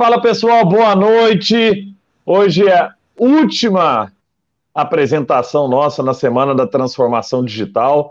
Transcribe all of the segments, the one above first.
Fala pessoal, boa noite. Hoje é a última apresentação nossa na Semana da Transformação Digital.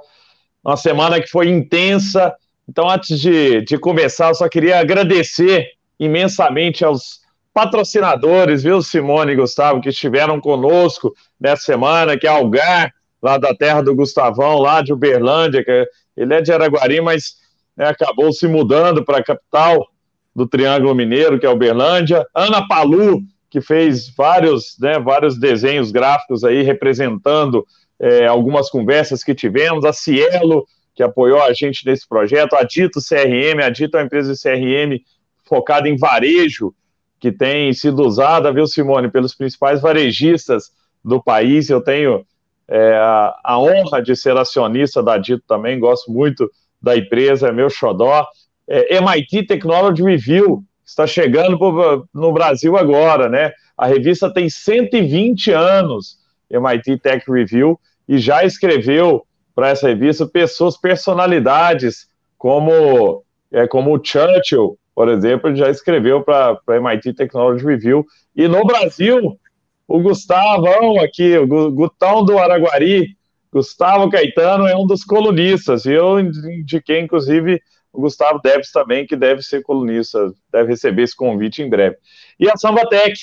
Uma semana que foi intensa. Então, antes de, de começar, eu só queria agradecer imensamente aos patrocinadores, viu, Simone e Gustavo, que estiveram conosco nessa semana, que é Algar, lá da terra do Gustavão, lá de Uberlândia, que ele é de Araguari, mas né, acabou se mudando para a capital do Triângulo Mineiro, que é Uberlândia. Ana Palu, que fez vários, né, vários desenhos gráficos aí representando é, algumas conversas que tivemos. A Cielo, que apoiou a gente nesse projeto. A Dito CRM, a Dito é uma empresa de CRM focada em varejo, que tem sido usada, viu, Simone, pelos principais varejistas do país. Eu tenho é, a, a, honra de ser acionista da Dito também, gosto muito da empresa, é meu xodó. É, MIT Technology Review está chegando pro, no Brasil agora, né? A revista tem 120 anos, MIT Tech Review, e já escreveu para essa revista pessoas, personalidades, como, é, como o Churchill, por exemplo, já escreveu para a MIT Technology Review. E no Brasil, o Gustavão aqui, o Gutão do Araguari, Gustavo Caetano é um dos colunistas, e eu indiquei, inclusive, o Gustavo Deves também, que deve ser colunista, deve receber esse convite em breve. E a Sambatec,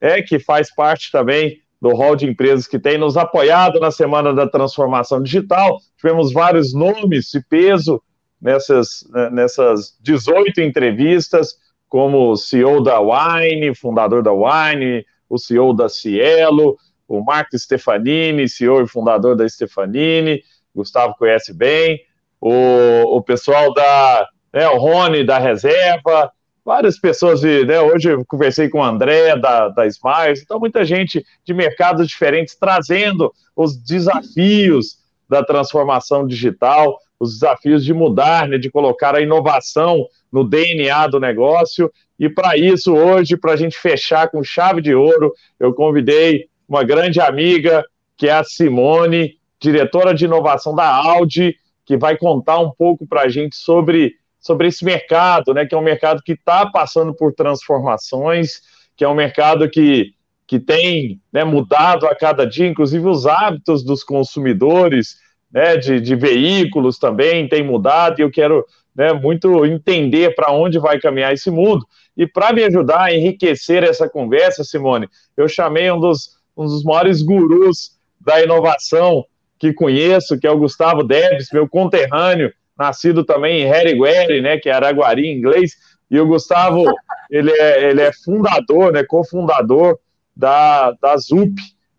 é, que faz parte também do hall de empresas que tem nos apoiado na Semana da Transformação Digital. Tivemos vários nomes de peso nessas, né, nessas 18 entrevistas, como o CEO da Wine, fundador da Wine, o CEO da Cielo, o Marco Stefanini, CEO e fundador da Stefanini, Gustavo conhece bem, o, o pessoal da, né, o Rony da Reserva, várias pessoas, de, né, hoje eu conversei com o André da, da Smiles, então muita gente de mercados diferentes trazendo os desafios da transformação digital, os desafios de mudar, né, de colocar a inovação no DNA do negócio. E para isso, hoje, para a gente fechar com chave de ouro, eu convidei uma grande amiga, que é a Simone, diretora de inovação da Audi, que vai contar um pouco para a gente sobre, sobre esse mercado, né, que é um mercado que está passando por transformações, que é um mercado que, que tem né, mudado a cada dia, inclusive os hábitos dos consumidores né, de, de veículos também tem mudado, e eu quero né, muito entender para onde vai caminhar esse mundo. E para me ajudar a enriquecer essa conversa, Simone, eu chamei um dos, um dos maiores gurus da inovação que conheço, que é o Gustavo Debs, meu conterrâneo, nascido também em Heriguere, né, que é Araguari em inglês, e o Gustavo, ele é, ele é fundador, né, cofundador da, da ZUP,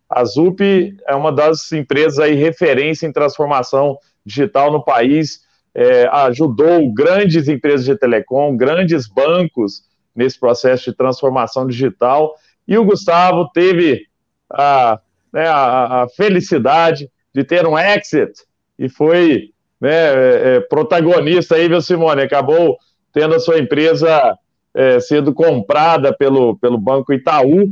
a ZUP é uma das empresas aí referência em transformação digital no país, é, ajudou grandes empresas de telecom, grandes bancos nesse processo de transformação digital. E o Gustavo teve a, né, a, a felicidade de ter um exit e foi né, é, é protagonista aí, viu, Simone? Acabou tendo a sua empresa é, sendo comprada pelo, pelo Banco Itaú,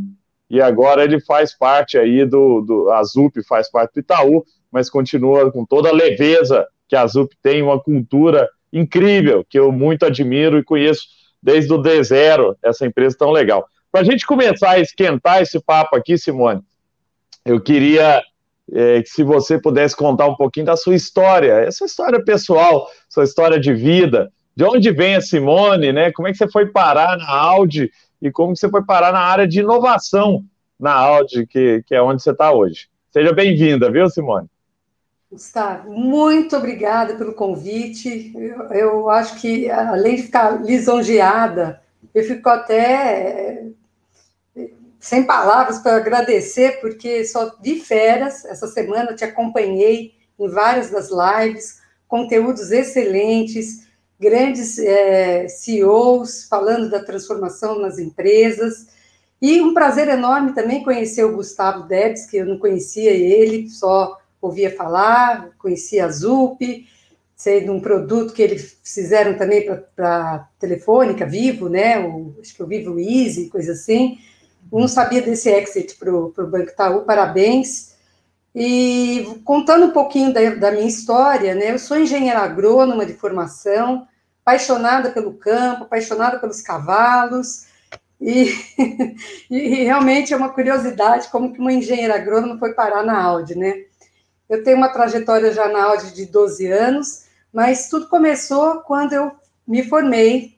e agora ele faz parte aí do, do a ZUP faz parte do Itaú, mas continua com toda a leveza que a ZUP tem, uma cultura incrível, que eu muito admiro e conheço desde o D0, essa empresa tão legal. Para a gente começar a esquentar esse papo aqui, Simone, eu queria é, se você pudesse contar um pouquinho da sua história, essa história pessoal, sua história de vida, de onde vem a Simone, né? Como é que você foi parar na Audi e como você foi parar na área de inovação na Audi, que, que é onde você está hoje. Seja bem-vinda, viu, Simone? Gustavo, muito obrigada pelo convite. Eu, eu, acho que, além de ficar lisonjeada, eu fico até sem palavras para agradecer, porque só vi feras essa semana, te acompanhei em várias das lives, conteúdos excelentes grandes é, CEOs falando da transformação nas empresas. E um prazer enorme também conhecer o Gustavo Debs, que eu não conhecia ele, só ouvia falar, conhecia a ZUP, sendo um produto que eles fizeram também para telefônica, Vivo, né? O, acho que o Vivo Easy, coisa assim. Não sabia desse exit para o Banco Itaú, parabéns. E contando um pouquinho da, da, minha história, né? Eu sou engenheira agrônoma de formação, apaixonada pelo campo, apaixonada pelos cavalos, E, e realmente é uma curiosidade como que uma engenheira agrônoma foi parar na Audi, né? Eu tenho uma trajetória já na Audi de 12 anos, mas tudo começou quando eu me formei,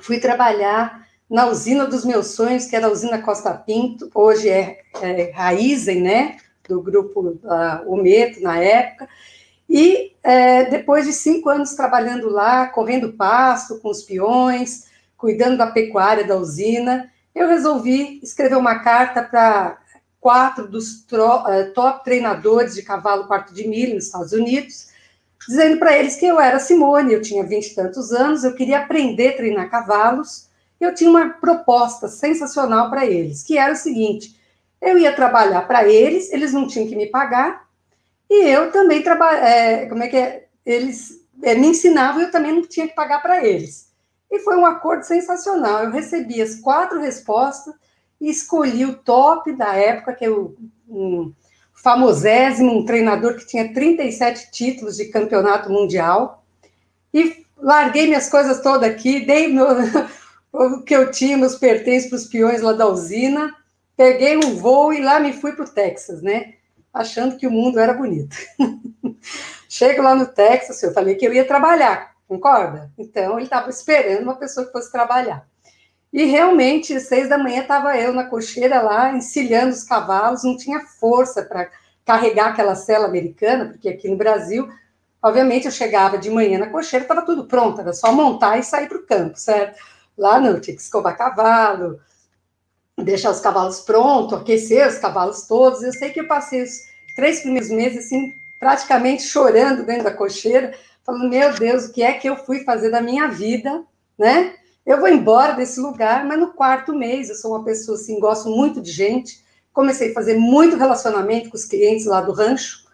fui trabalhar na usina dos meus sonhos, que era a usina Costa Pinto, hoje é, é Raizen, né? Do grupo uh, Ometo, na época. E é, depois de cinco anos trabalhando lá, correndo pasto com os peões, cuidando da pecuária da usina, eu resolvi escrever uma carta para quatro dos eh, top treinadores de cavalo quarto de milho nos Estados Unidos, dizendo para eles que eu era Simone, eu tinha vinte e tantos anos, eu queria aprender a treinar cavalos, eu tinha uma proposta sensacional para eles, que era o seguinte: eu ia trabalhar para eles, eles não tinham que me pagar, e eu também trabalhava, é, como é que é? Eles é, me ensinavam, eu também não tinha que pagar para eles. E foi um acordo sensacional. Eu recebi as quatro respostas e escolhi o top da época, que é o um famosésimo, um treinador que tinha 37 títulos de campeonato mundial. E larguei minhas coisas todas aqui, dei meu, o que eu tinha, meus pertences para os peões lá da usina, peguei um voo e lá me fui para o Texas, né? Achando que o mundo era bonito. Chego lá no Texas, eu falei que eu ia trabalhar concorda? Então, ele estava esperando uma pessoa que fosse trabalhar. E realmente, às seis da manhã, estava eu na cocheira lá, encilhando os cavalos, não tinha força para carregar aquela cela americana, porque aqui no Brasil, obviamente, eu chegava de manhã na cocheira, estava tudo pronto, era só montar e sair para o campo, certo? Lá não, tinha que escovar cavalo, deixar os cavalos prontos, aquecer os cavalos todos. Eu sei que eu passei os três primeiros meses, assim, praticamente chorando dentro da cocheira, falando, meu Deus, o que é que eu fui fazer da minha vida, né? Eu vou embora desse lugar, mas no quarto mês, eu sou uma pessoa assim, gosto muito de gente, comecei a fazer muito relacionamento com os clientes lá do rancho,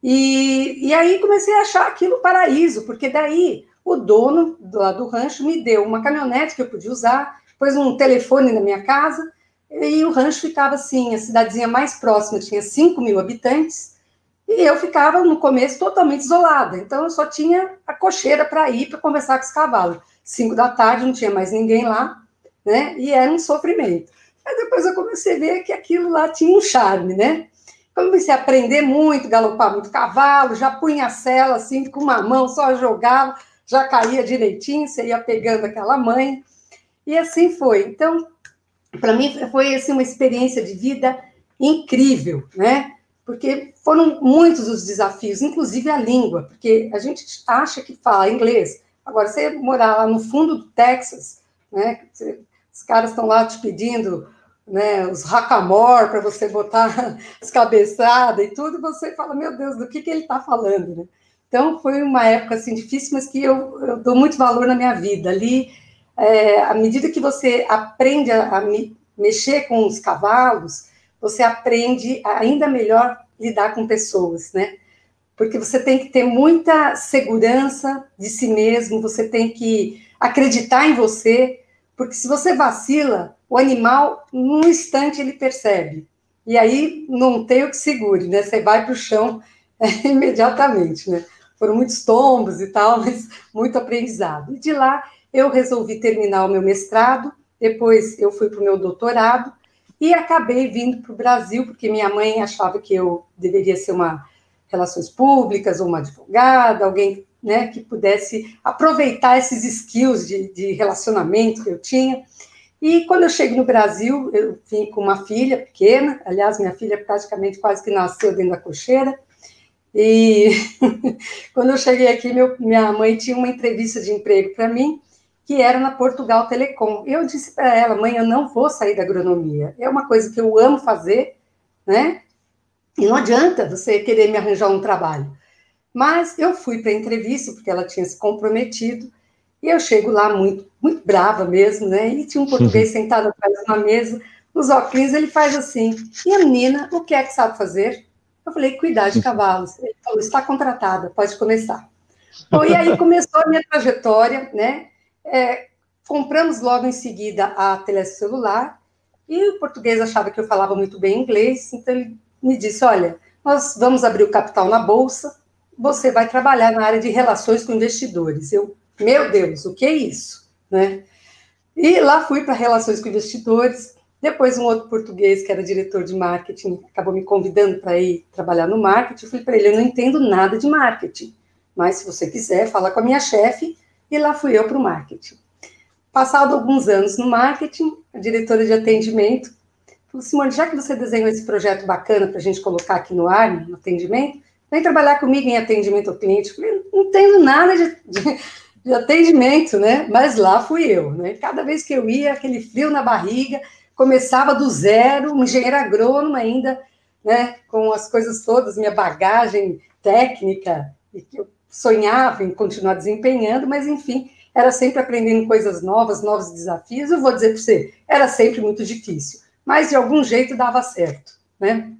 e, e aí comecei a achar aquilo paraíso, porque daí o dono do, rancho me deu uma caminhonete que eu podia usar, pôs um telefone na minha casa, e o rancho ficava assim, a cidadezinha mais próxima tinha 5 mil habitantes, e eu ficava, no começo, totalmente isolada. Então, eu só tinha a cocheira para ir para conversar com os cavalos. Cinco da tarde, não tinha mais ninguém lá, né? E era um sofrimento. Mas depois eu comecei a ver que aquilo lá tinha um charme, né? Comecei a aprender muito, galopar muito cavalo, já punha a cela assim, com uma mão só jogava, já caía direitinho, você ia pegando aquela mãe. E assim foi. Então, para mim, foi assim, uma experiência de vida incrível, né? porque foram muitos os desafios, inclusive a língua, porque a gente acha que fala inglês. Agora, você morar lá no fundo do Texas, né, os caras estão lá te pedindo né, os racamor para você botar as cabeçadas e tudo, você fala, meu Deus, do que, que ele está falando, né? Então, foi uma época, assim, difícil, mas que eu, eu dou muito valor na minha vida. Ali, é, à medida que você aprende a, a me, mexer com os cavalos, você aprende ainda melhor lidar com pessoas, né? Porque você tem que ter muita segurança de si mesmo, você tem que acreditar em você, porque se você vacila, o animal, num instante, ele percebe. E aí não tem o que segure, né? Você vai para o chão é, imediatamente, né? Foram muitos tombos e tal, mas muito aprendizado. E de lá eu resolvi terminar o meu mestrado, depois eu fui para o meu doutorado, e acabei vindo para o Brasil, porque minha mãe achava que eu deveria ser uma relações públicas ou uma advogada, alguém né, que pudesse aproveitar esses skills de, de relacionamento que eu tinha. E quando eu cheguei no Brasil, eu vim com uma filha pequena, aliás, minha filha praticamente quase que nasceu dentro da cocheira. E quando eu cheguei aqui, meu, minha mãe tinha uma entrevista de emprego para mim, que era na Portugal Telecom. Eu disse para ela, mãe, eu não vou sair da agronomia. É uma coisa que eu amo fazer, né? E não adianta você querer me arranjar um trabalho. Mas eu fui para a entrevista, porque ela tinha se comprometido, e eu chego lá muito, muito brava mesmo, né? E tinha um português sentado atrás de uma mesa, nos óculos, ele faz assim, e a menina, o que é que sabe fazer? Eu falei, cuidar de cavalos. Ele falou, está contratada, pode começar. Bom, e aí começou a minha trajetória, né? É, compramos logo em seguida a telecelular e o português achava que eu falava muito bem inglês, então ele me disse: Olha, nós vamos abrir o capital na bolsa, você vai trabalhar na área de relações com investidores. Eu, meu Deus, o que é isso? Né? E lá fui para relações com investidores. Depois, um outro português, que era diretor de marketing, acabou me convidando para ir trabalhar no marketing. Eu falei para ele: eu não entendo nada de marketing, mas se você quiser, fala com a minha chefe. E lá fui eu para o marketing. Passado alguns anos no marketing, a diretora de atendimento falou: Simone, já que você desenhou esse projeto bacana para a gente colocar aqui no ar, no atendimento, vem trabalhar comigo em atendimento ao cliente. Eu falei: não entendo nada de, de de atendimento, né? Mas lá fui eu, né? Cada vez que eu ia, aquele frio na barriga, começava do zero, um engenheiro agrônomo ainda, né? Com as coisas todas, minha bagagem técnica, e que eu sonhava em continuar desempenhando, mas enfim, era sempre aprendendo coisas novas, novos desafios. Eu vou dizer para você, era sempre muito difícil, mas de algum jeito dava certo, né?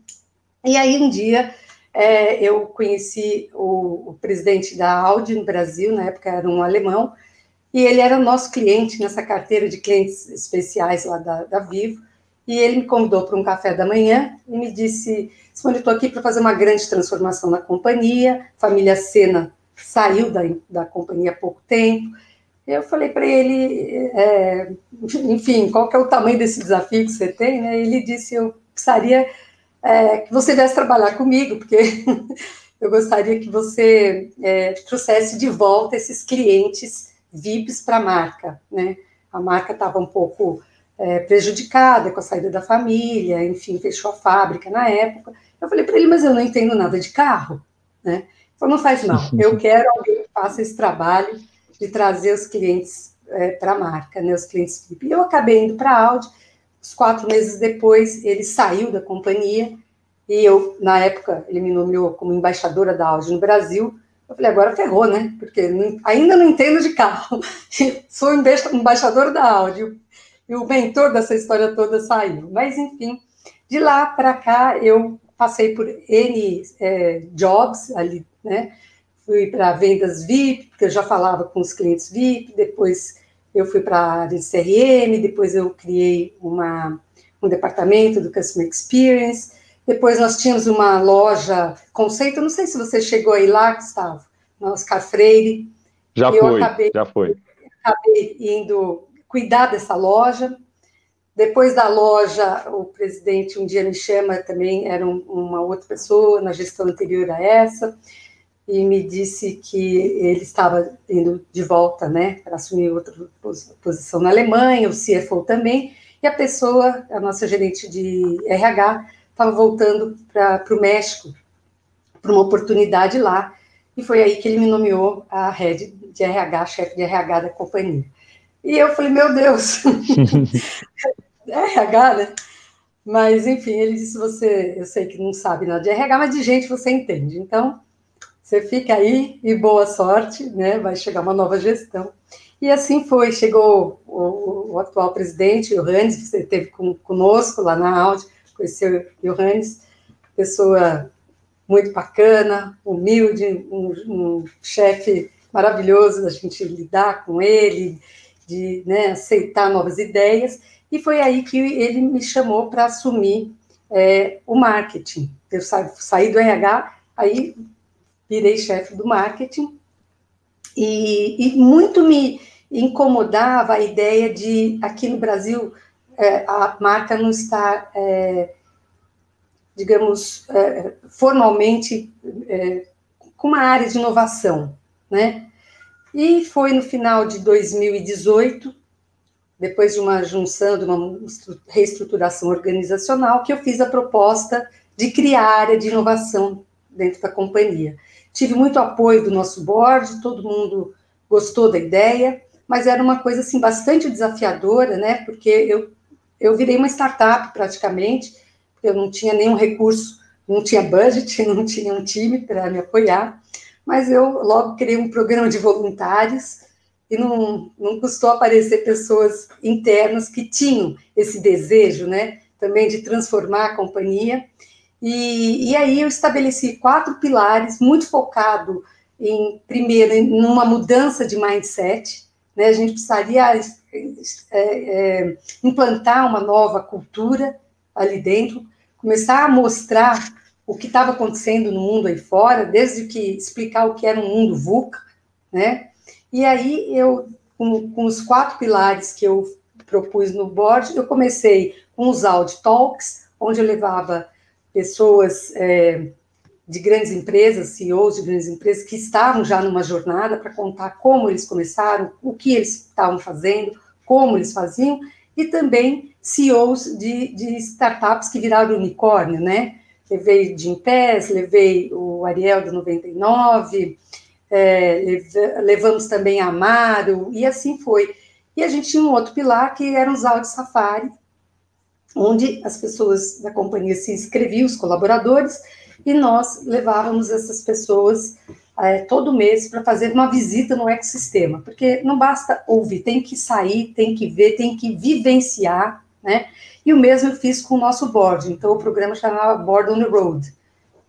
E aí um dia é, eu conheci o, o, presidente da Audi no Brasil, na época era um alemão, e ele era nosso cliente nessa carteira de clientes especiais lá da, da Vivo, e ele me convidou para um café da manhã e me disse, Simone, estou aqui para fazer uma grande transformação na companhia, família Sena saiu da, da companhia há pouco tempo, eu falei para ele, é, enfim, qual que é o tamanho desse desafio que você tem, né? Ele disse, eu precisaria é, que você viesse trabalhar comigo, porque eu gostaria que você é, trouxesse de volta esses clientes VIPs para a marca, né? A marca estava um pouco é, prejudicada com a saída da família, enfim, fechou a fábrica na época. Eu falei para ele, mas eu não entendo nada de carro, né? Falou, não faz mal, eu quero alguém que faça esse trabalho de trazer os clientes é, para a marca, né? Os clientes VIP. E eu acabei indo para a Audi, Uns quatro meses depois, ele saiu da companhia e eu, na época, ele me nomeou como embaixadora da Audi no Brasil. Eu falei, agora ferrou, né? Porque ainda não entendo de carro. Sou embaixadora da Audi. E o mentor dessa história toda saiu. Mas, enfim, de lá para cá, eu passei por N é, jobs ali, né? Fui para vendas VIP, porque eu já falava com os clientes VIP, depois eu fui para a CRM, depois eu criei uma, um departamento do Customer Experience, depois nós tínhamos uma loja conceito, não sei se você chegou aí lá, Gustavo, na Oscar Freire. Já foi, acabei, já foi. Acabei indo cuidar dessa loja. Depois da loja, o presidente um dia me chama também, era um, uma outra pessoa na gestão anterior a essa e me disse que ele estava indo de volta, né, para assumir outra posição na Alemanha, o CFO também, e a pessoa, a nossa gerente de RH, estava voltando para o México, para uma oportunidade lá, e foi aí que ele me nomeou a head de RH, chefe de RH da companhia. E eu falei, meu Deus, RH, né? Mas, enfim, ele disse, você, eu sei que não sabe nada de RH, mas de gente você entende. Então, você fica aí e boa sorte, né? Vai chegar uma nova gestão. E assim foi, chegou o, o atual presidente, o Johannes, que você esteve com, conosco lá na Audi, conheceu Johannes, pessoa muito bacana, humilde, um, um chefe maravilhoso da gente lidar com ele, de né, aceitar novas ideias, e foi aí que ele me chamou para assumir é, o marketing. Eu sa saí do RH, aí virei chefe do marketing, e, e, muito me incomodava a ideia de, aqui no Brasil, é, a marca não estar, é, digamos, é, formalmente é, com uma área de inovação, né? E foi no final de 2018, depois de uma junção, de uma reestruturação organizacional, que eu fiz a proposta de criar a área de inovação dentro da companhia. Tive muito apoio do nosso board, todo mundo gostou da ideia, mas era uma coisa assim bastante desafiadora, né? Porque eu eu virei uma startup praticamente, eu não tinha nenhum recurso, não tinha budget, não tinha um time para me apoiar, mas eu logo criei um programa de voluntários e não, não custou aparecer pessoas internas que tinham esse desejo, né? Também de transformar a companhia e, e aí eu estabeleci quatro pilares, muito focado em, primeiro, em uma mudança de mindset, né? A gente precisaria é, é, implantar uma nova cultura ali dentro, começar a mostrar o que estava acontecendo no mundo aí fora, desde que explicar o que era um mundo VUCA, né? E aí eu, com, com os quatro pilares que eu propus no board, eu comecei com os Audi Talks, onde eu levava pessoas é, de grandes empresas, CEOs de grandes empresas, que estavam já numa jornada para contar como eles começaram, o que eles estavam fazendo, como eles faziam, e também CEOs de, de startups que viraram unicórnio, né? Levei Jim Pes, levei o Ariel do 99, é, levamos também a Amaro, e assim foi. E a gente tinha um outro pilar que eram os áudios Safari, onde as pessoas da companhia se inscreviam, os colaboradores, e nós levávamos essas pessoas é, todo mês para fazer uma visita no ecossistema, porque não basta ouvir, tem que sair, tem que ver, tem que vivenciar, né? E o mesmo eu fiz com o nosso board, então o programa chamava Board on the Road.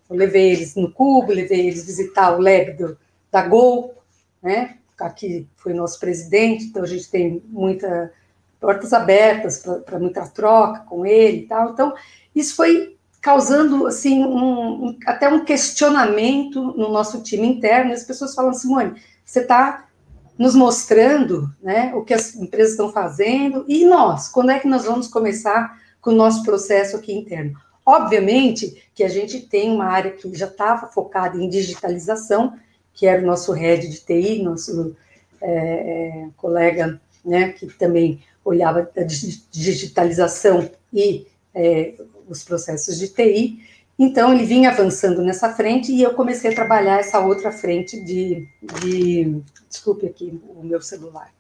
Eu levei eles no Cubo, levei eles visitar o lab do, da Gol, né? Aqui foi nosso presidente, então a gente tem muita portas abertas para muita troca com ele e tal. Então, isso foi causando assim um, um, até um questionamento no nosso time interno. As pessoas falam, Simone, você está nos mostrando né, o que as empresas estão fazendo, e nós, quando é que nós vamos começar com o nosso processo aqui interno? Obviamente que a gente tem uma área que já estava focada em digitalização, que era o nosso head de TI, nosso é, é, colega, né, que também olhava a digitalização e é, os processos de TI. Então, ele vinha avançando nessa frente e eu comecei a trabalhar essa outra frente de, de desculpe aqui o meu celular,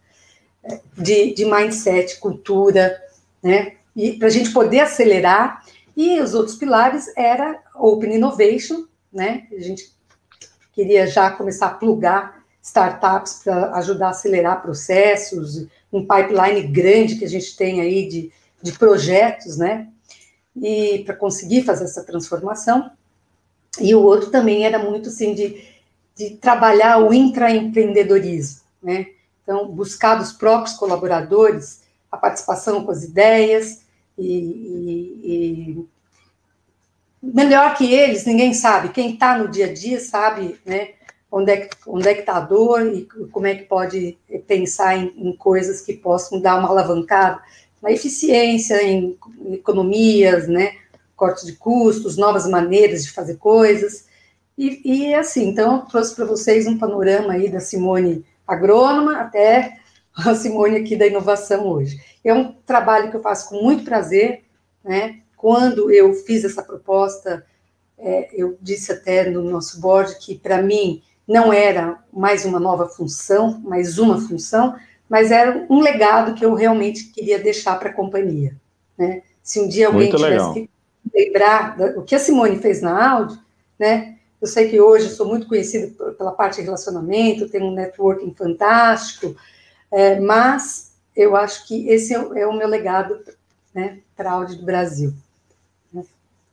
de, de mindset, cultura, né? E para a gente poder acelerar. E os outros pilares era Open Innovation, né? A gente queria já começar a plugar startups para ajudar a acelerar processos, um pipeline grande que a gente tem aí de, de projetos, né? E para conseguir fazer essa transformação. E o outro também era muito assim de, de trabalhar o intraempreendedorismo, né? Então, buscar dos próprios colaboradores a participação com as ideias e, e, e melhor que eles, ninguém sabe. Quem está no dia a dia sabe, né? onde é, onde é que está a dor e como é que pode pensar em, em, coisas que possam dar uma alavancada na eficiência, em economias, né, corte de custos, novas maneiras de fazer coisas. E, e assim, então, trouxe para vocês um panorama aí da Simone agrônoma até a Simone aqui da inovação hoje. É um trabalho que eu faço com muito prazer, né? Quando eu fiz essa proposta, é, eu disse até no nosso board que, para mim, não era mais uma nova função, mais uma função, mas era um legado que eu realmente queria deixar para a companhia. Né? Se um dia alguém Muito tivesse legal. que lembrar o que a Simone fez na Audi, né? Eu sei que hoje eu sou muito conhecida pela parte de relacionamento, tenho um networking fantástico, é, mas eu acho que esse é, é o meu legado né, para a Audi do Brasil.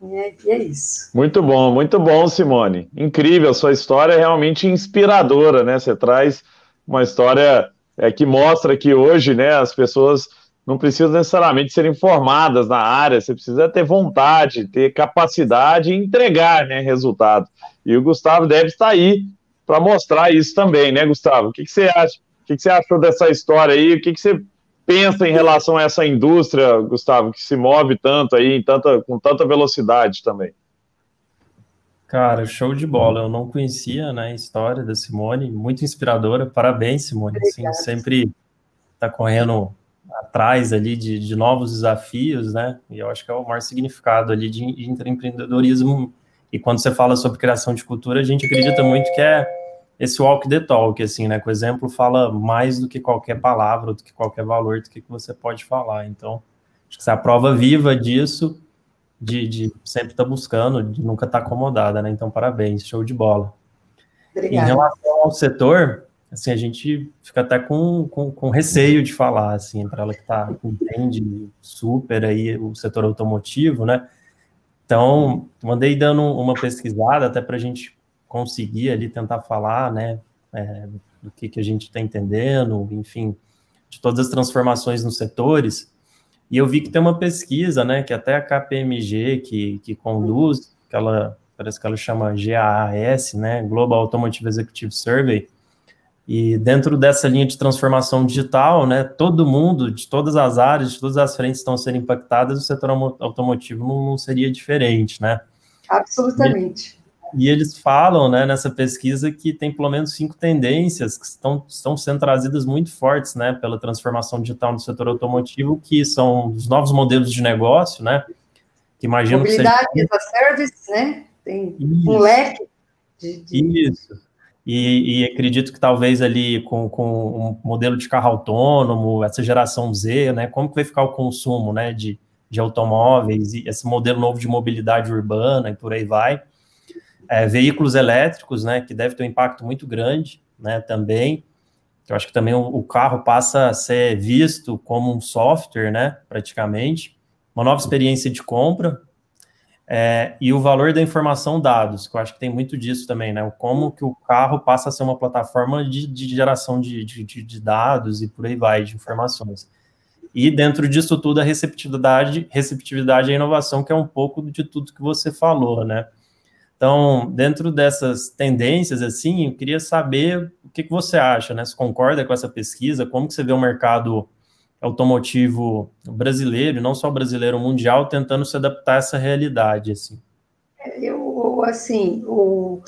É, e é isso. Muito bom, muito bom, Simone. Incrível, sua história é realmente inspiradora, né? Você traz uma história é, que mostra que hoje, né, as pessoas não precisam necessariamente ser informadas na área, você precisa ter vontade, ter capacidade e entregar, né, resultado. E o Gustavo deve estar aí para mostrar isso também, né, Gustavo? O que, que você acha? O que, que você achou dessa história aí? O que, que você pensa em relação a essa indústria, Gustavo, que se move tanto aí, tanta, com tanta velocidade também? Cara, show de bola. Eu não conhecia né, a história da Simone, muito inspiradora. Parabéns, Simone. Assim, sempre está correndo atrás ali de, de, novos desafios, né? E eu acho que é o maior significado ali de, de empreendedorismo. E quando você fala sobre criação de cultura, a gente acredita muito que é esse walk the talk, assim, né? Que o exemplo fala mais do que qualquer palavra, do que qualquer valor, do que você pode falar. Então, acho que essa é a prova viva disso, de, de sempre estar tá buscando, de nunca estar tá acomodada, né? Então, parabéns, show de bola. Obrigada. Em relação ao setor, assim, a gente fica até com, com, com receio de falar, assim, para ela que tá, entende super aí o setor automotivo, né? Então, mandei dando uma pesquisada até para a gente conseguir ali tentar falar, né, é, do que, que a gente está entendendo, enfim, de todas as transformações nos setores. E eu vi que tem uma pesquisa, né, que até a KPMG que, que conduz, que ela parece que ela chama GAAS, né, Global Automotive Executive Survey, E dentro dessa linha de transformação digital, né, todo mundo, de todas as áreas, de todas as frentes estão sendo impactadas, o setor automotivo não, não seria diferente, né? Absolutamente. E, e, eles falam, né, nessa pesquisa que tem pelo menos cinco tendências que estão, estão sendo trazidas muito fortes, né, pela transformação digital no setor automotivo, que são os novos modelos de negócio, né, que imagino Mobilidade que seja... service, né, tem Isso. um leque de... de... Isso e, e, acredito que talvez ali com, com um modelo de carro autônomo, essa geração Z, né, como que vai ficar o consumo, né, de, de automóveis e esse modelo novo de mobilidade urbana e por aí vai. É, veículos elétricos, né, que deve ter um impacto muito grande, né, também. Eu acho que também o, o carro passa a ser visto como um software, né, praticamente. Uma nova experiência de compra, é, e o valor da informação dados, que eu acho que tem muito disso também, né? Como que o carro passa a ser uma plataforma de, de geração de, de, de, dados e por aí vai, de informações. E dentro disso tudo, a receptividade, receptividade e inovação, que é um pouco de tudo que você falou, né? Então, dentro dessas tendências, assim, eu queria saber o que, que você acha, né? Se concorda com essa pesquisa, como que você vê o mercado automotivo brasileiro, não só brasileiro, mundial, tentando se adaptar a essa realidade, assim? Eu, assim, o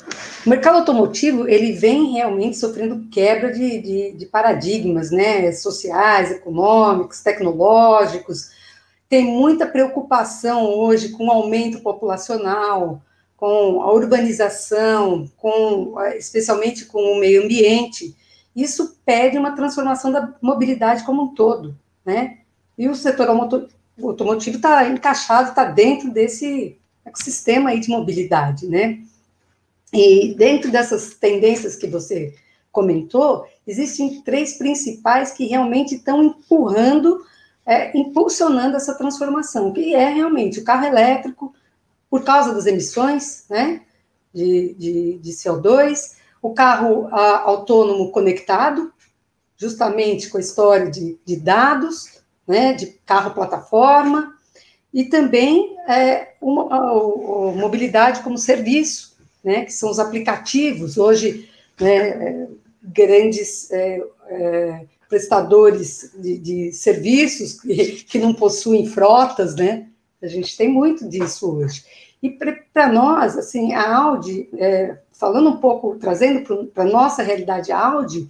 mercado automotivo, ele vem realmente sofrendo quebra de, de, de paradigmas, né, sociais, econômicos, tecnológicos, tem muita preocupação hoje com o aumento populacional, com a urbanização, com especialmente com o meio ambiente, isso pede uma transformação da mobilidade como um todo, né? E o setor automotivo está encaixado, está dentro desse ecossistema aí de mobilidade, né? E dentro dessas tendências que você comentou, existem três principais que realmente estão empurrando, é, impulsionando essa transformação, que é realmente o carro elétrico, por causa das emissões, né, de, de, de CO2, o carro a, autônomo conectado, justamente com a história de, de dados, né, de carro-plataforma, e também é, uma, a, a mobilidade como serviço, né, que são os aplicativos. Hoje, né, grandes é, é, prestadores de, de serviços que, que, não possuem frotas, né? A gente tem muito disso hoje. E para nós, assim, a Audi, é, falando um pouco, trazendo para a nossa realidade a Audi,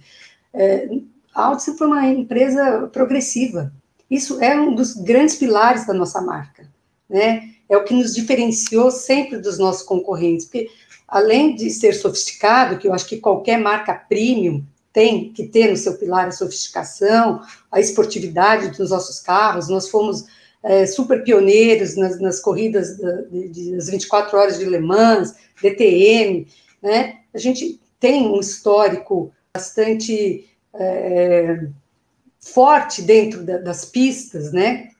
é, a Audi sempre foi uma empresa progressiva. Isso é um dos grandes pilares da nossa marca, né? É o que nos diferenciou sempre dos nossos concorrentes, porque além de ser sofisticado, que eu acho que qualquer marca premium tem que ter no seu pilar a sofisticação, a esportividade dos nossos carros, nós fomos é, super pioneiros nas, nas corridas das 24 horas de Le Mans, DTM, né? A gente tem um histórico bastante é, forte dentro da, das pistas, né?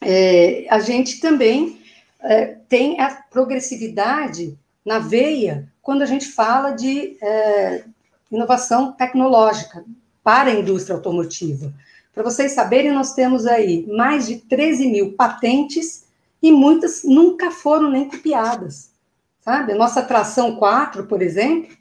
É, a gente também é, tem a progressividade na veia quando a gente fala de é, inovação tecnológica para a indústria automotiva. Para vocês saberem, nós temos aí mais de 13 mil patentes e muitas nunca foram nem copiadas, sabe? A nossa tração 4, por exemplo,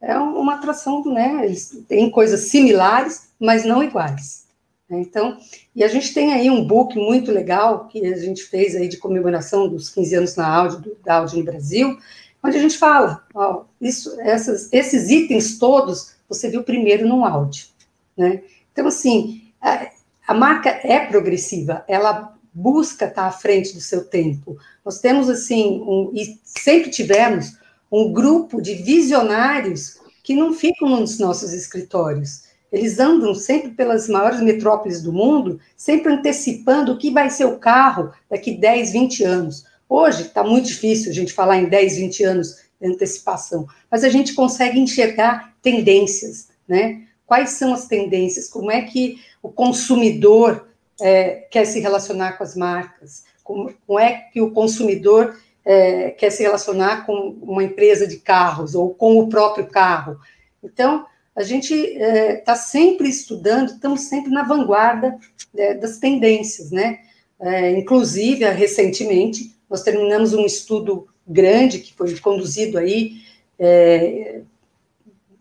é uma atração, né? Eles têm coisas similares, mas não iguais. Né? Então, e a gente tem aí um book muito legal que a gente fez aí de comemoração dos 15 anos na Audi, da Audi no Brasil, onde a gente fala, ó, isso, essas, esses itens todos você viu primeiro no Audi, né? Então, assim, a, marca é progressiva, ela busca estar à frente do seu tempo. Nós temos, assim, um, e sempre tivemos um grupo de visionários que não ficam nos nossos escritórios. Eles andam sempre pelas maiores metrópoles do mundo, sempre antecipando o que vai ser o carro daqui 10, 20 anos. Hoje está muito difícil a gente falar em 10, 20 anos de antecipação, mas a gente consegue enxergar tendências, né? Quais são as tendências? Como é que o consumidor é, quer se relacionar com as marcas? Como, como é que o consumidor é, quer se relacionar com uma empresa de carros ou com o próprio carro. Então, a gente está é, tá sempre estudando, estamos sempre na vanguarda é, das tendências, né? É, inclusive, recentemente, nós terminamos um estudo grande que foi conduzido aí, é,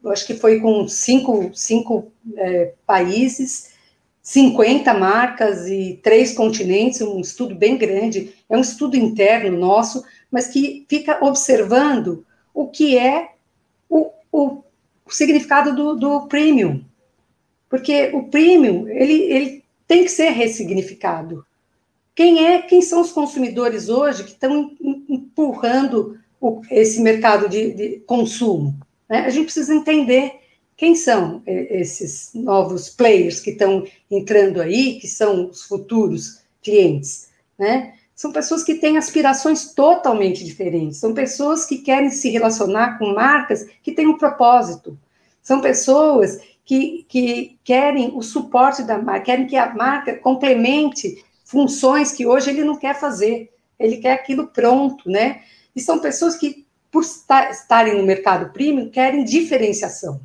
acho que foi com cinco, cinco é, países, 50 marcas e três continentes, um estudo bem grande, é um estudo interno nosso, mas que fica observando o que é o, o, o significado do, do premium. Porque o premium, ele, ele tem que ser ressignificado. Quem é, quem são os consumidores hoje que estão empurrando o, esse mercado de, de consumo? Né? A gente precisa entender quem são é, esses novos players que estão entrando aí, que são os futuros clientes, né? São pessoas que têm aspirações totalmente diferentes, são pessoas que querem se relacionar com marcas que têm um propósito, são pessoas que, que querem o suporte da marca, querem que a marca complemente funções que hoje ele não quer fazer, ele quer aquilo pronto, né? E são pessoas que, por estarem no mercado premium, querem diferenciação.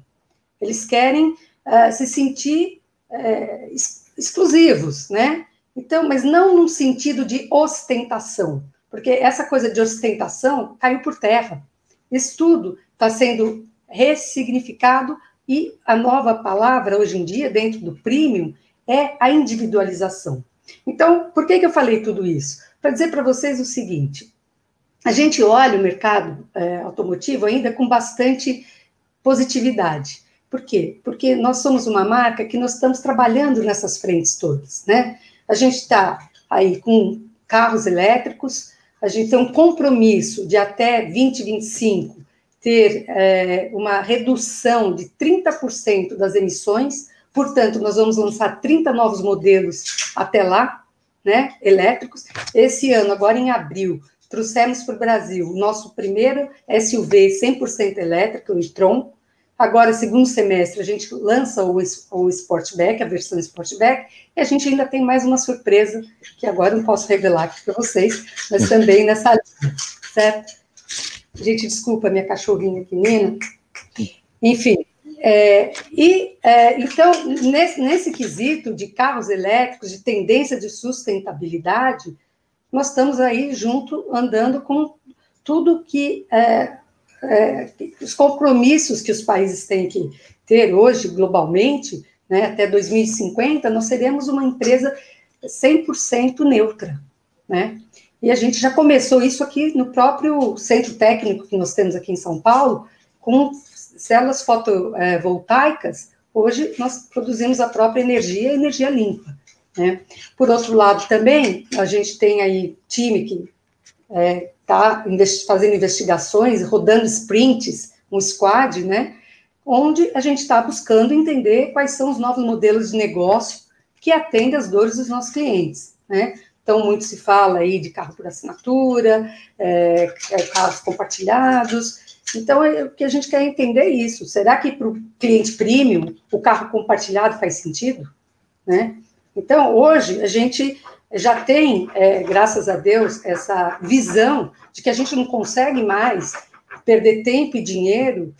Eles querem uh, se sentir uh, exclusivos, né? Então, mas não no sentido de ostentação, porque essa coisa de ostentação caiu por terra. Isso tudo está sendo ressignificado e a nova palavra hoje em dia, dentro do premium, é a individualização. Então, por que, que eu falei tudo isso? Para dizer para vocês o seguinte: a gente olha o mercado é, automotivo ainda com bastante positividade. Por quê? Porque nós somos uma marca que nós estamos trabalhando nessas frentes todas, né? A gente está aí com carros elétricos, a gente tem um compromisso de até 2025 ter é, uma redução de 30% das emissões Portanto, nós vamos lançar 30 novos modelos até lá, né, elétricos. Esse ano, agora em abril, trouxemos para o Brasil o nosso primeiro SUV 100% elétrico, o e-tron. Agora, segundo semestre, a gente lança o, o Sportback, a versão Sportback, e a gente ainda tem mais uma surpresa, que agora não posso revelar aqui para vocês, mas também nessa linha, certo? Gente, desculpa, minha cachorrinha aqui, Nina. Enfim, é, e é, então, nesse, nesse quesito de carros elétricos, de tendência de sustentabilidade, nós estamos aí junto, andando com tudo que é, é, os compromissos que os países têm que ter hoje, globalmente, né, até 2050, nós seremos uma empresa 100% neutra, né? E a gente já começou isso aqui no próprio centro técnico que nós temos aqui em São Paulo, com células fotovoltaicas, hoje nós produzimos a própria energia, energia limpa. Né? Por outro lado, também, a gente tem aí time que é, investi fazendo investigações, rodando sprints, um squad, né? onde a gente está buscando entender quais são os novos modelos de negócio que atendem às dores dos nossos clientes. Né? Então, muito se fala aí de carro por assinatura, é, é carros compartilhados, então, é, o que a gente quer entender é isso. Será que para o cliente premium o carro compartilhado faz sentido? Né? Então, hoje, a gente já tem, é, graças a Deus, essa visão de que a gente não consegue mais perder tempo e dinheiro